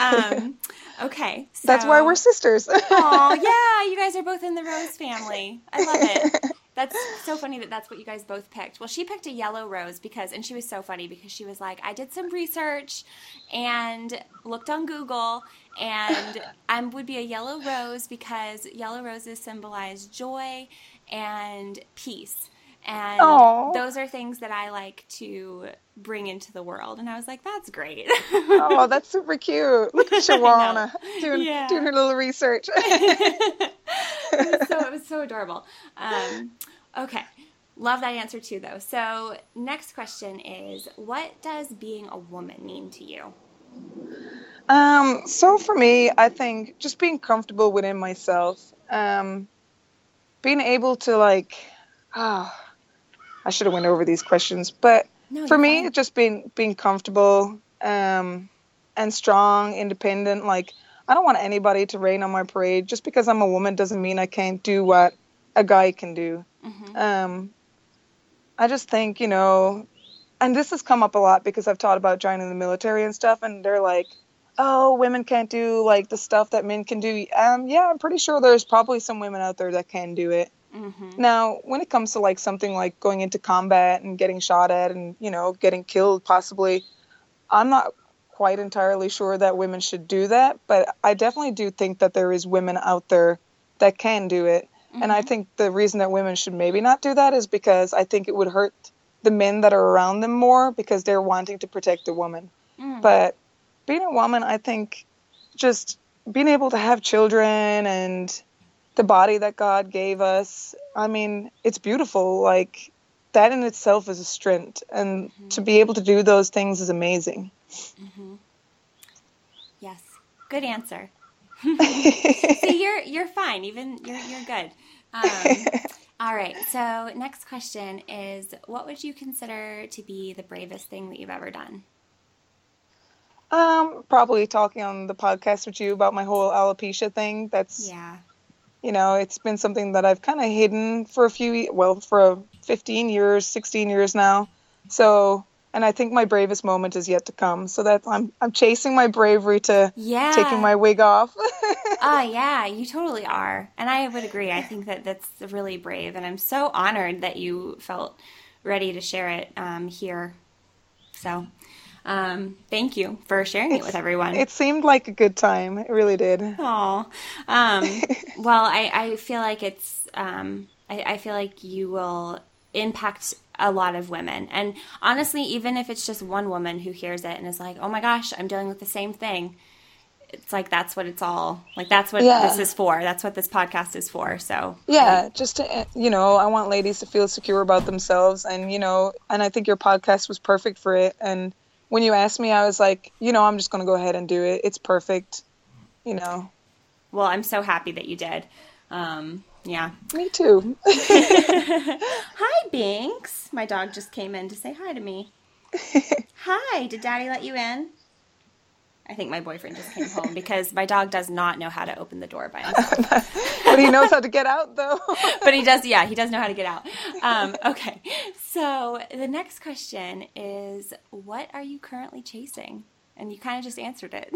um, okay. So, That's why we're sisters. Oh yeah, you guys are both in the rose family. I love it. That's so funny that that's what you guys both picked. Well, she picked a yellow rose because, and she was so funny because she was like, I did some research and looked on Google, and (laughs) I would be a yellow rose because yellow roses symbolize joy and peace. And Aw. those are things that I like to bring into the world. And I was like, that's great. oh, (laughs) that's super cute. Look at (laughs) Shawana doing, Yeah. doing her little research. (laughs) it so it was so adorable. Um, okay, love that answer too, though. So next question is, what does being a woman mean to you? um, so for me, I think just being comfortable within myself. Um, being able to like, ah, oh, I should have went over these questions, but no, for me, fine. just being being comfortable um, and strong, independent. Like I don't want anybody to rain on my parade. Just because I'm a woman doesn't mean I can't do what a guy can do. Mm-hmm. Um, I just think you know, and this has come up a lot because I've taught about joining the military and stuff, and they're like, "Oh, women can't do like the stuff that men can do." Um, yeah, I'm pretty sure there's probably some women out there that can do it. Mm-hmm. Now, when it comes to like something like going into combat and getting shot at and you know getting killed possibly, I'm not quite entirely sure that women should do that, but I definitely do think that there is women out there that can do it. Mm-hmm. And I mm-hmm. think the reason that women should maybe not do that is because I think it would hurt the men that are around them more because they're wanting to protect the woman. Mm. But being a woman, I think just being able to have children and the body that God gave us. I mean, it's beautiful. Like that in itself is a strength, and mm-hmm. to be able to do those things is amazing. Mm-hmm. Yes, good answer. (laughs) See, you're you're fine. Even you're you're good. Um, all right. So next question is, what would you consider to be the bravest thing that you've ever done? Um, probably talking on the podcast with you about my whole alopecia thing. That's yeah you know, it's been something that I've kind of hidden for a few, well, for 15 years, 16 years now. So, and I think my bravest moment is yet to come. So that I'm I'm chasing my bravery to yeah. taking my wig off. (laughs) Ah, uh, yeah, you totally are, and I would agree. I think that that's really brave, and I'm so honored that you felt ready to share it um, here. So, um, thank you for sharing it's, it with everyone. It seemed like a good time. It really did. Oh, um, (laughs) well, I, I feel like it's, um, I, I feel like you will impact a lot of women. And honestly, even if it's just one woman who hears it and is like, oh my gosh, I'm dealing with the same thing. It's like that's what it's all like. That's what yeah. this is for. That's what this podcast is for. So yeah, just to you know, I want ladies to feel secure about themselves, and you know, and I think your podcast was perfect for it. And when you asked me, I was like, you know, I'm just going to go ahead and do it. It's perfect, you know. Well, I'm so happy that you did. Um, yeah. Me too. (laughs) hi, Binks. My dog just came in to say hi to me. (laughs) hi, did daddy let you in? I think my boyfriend just came home because my dog does not know how to open the door by himself. (laughs) but he knows how to get out, though. (laughs) but he does, yeah, he does know how to get out. Um, okay, so the next question is What are you currently chasing? And you kind of just answered it.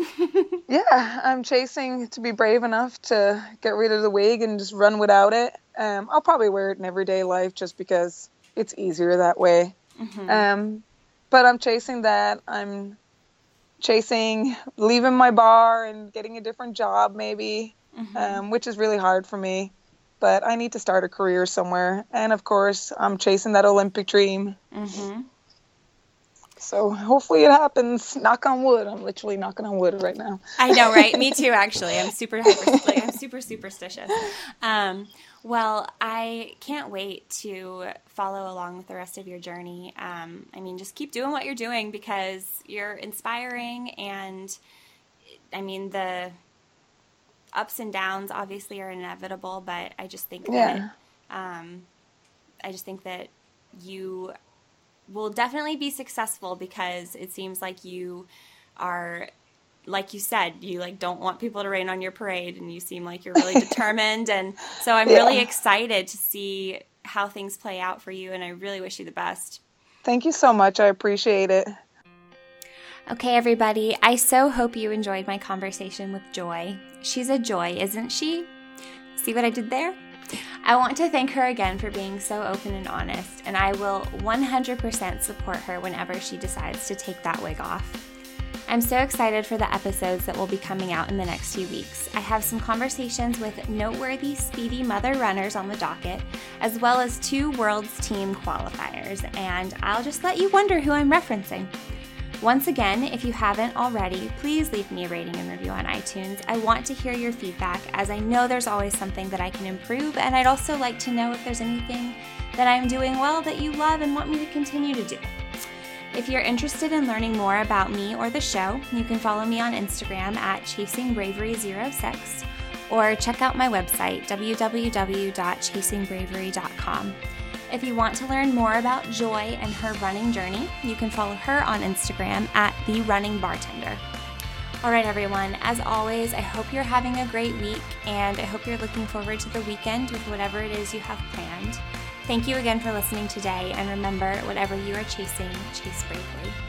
(laughs) yeah, I'm chasing to be brave enough to get rid of the wig and just run without it. Um, I'll probably wear it in everyday life just because it's easier that way. Mm-hmm. Um, but I'm chasing that. I'm chasing leaving my bar and getting a different job maybe mm-hmm. um, which is really hard for me but i need to start a career somewhere. And of course i'm chasing that olympic dream. Mm-hmm. so hopefully it happens. Knock on wood. I'm literally knocking on wood right now. I know right? Me (laughs) too actually. I'm super hyper like, i'm super superstitious. Um, well, I can't wait to follow along with the rest of your journey. Um, I mean, just keep doing what you're doing because you're inspiring, and I mean, the ups and downs obviously are inevitable, but I just think yeah. that um, I just think that you will definitely be successful because it seems like you are like you said, you like don't want people to rain on your parade, and you seem like you're really (laughs) determined. And so I'm yeah. really excited to see how things play out for you, and I really wish you the best. Thank you so much. I appreciate it. Okay, everybody, I so hope you enjoyed my conversation with Joy. She's a joy, isn't she? See what I did there? I want to thank her again for being so open and honest, and I will 100% support her whenever she decides to take that wig off. I'm so excited for the episodes that will be coming out in the next few weeks. I have some conversations with noteworthy speedy mother runners on the docket, as well as two World's Team qualifiers, and I'll just let you wonder who I'm referencing. Once again, if you haven't already, please leave me a rating and review on iTunes. I want to hear your feedback as I know there's always something that I can improve, and I'd also like to know if there's anything that I'm doing well that you love and want me to continue to do. If you're interested in learning more about me or the show, you can follow me on Instagram at chasingbravery06 or check out my website, www.chasingbravery.com. If you want to learn more about Joy and her running journey, you can follow her on Instagram at The Running Bartender. All right, everyone, as always, I hope you're having a great week and I hope you're looking forward to the weekend with whatever it is you have planned. Thank you again for listening today, and remember, whatever you are chasing, chase bravely.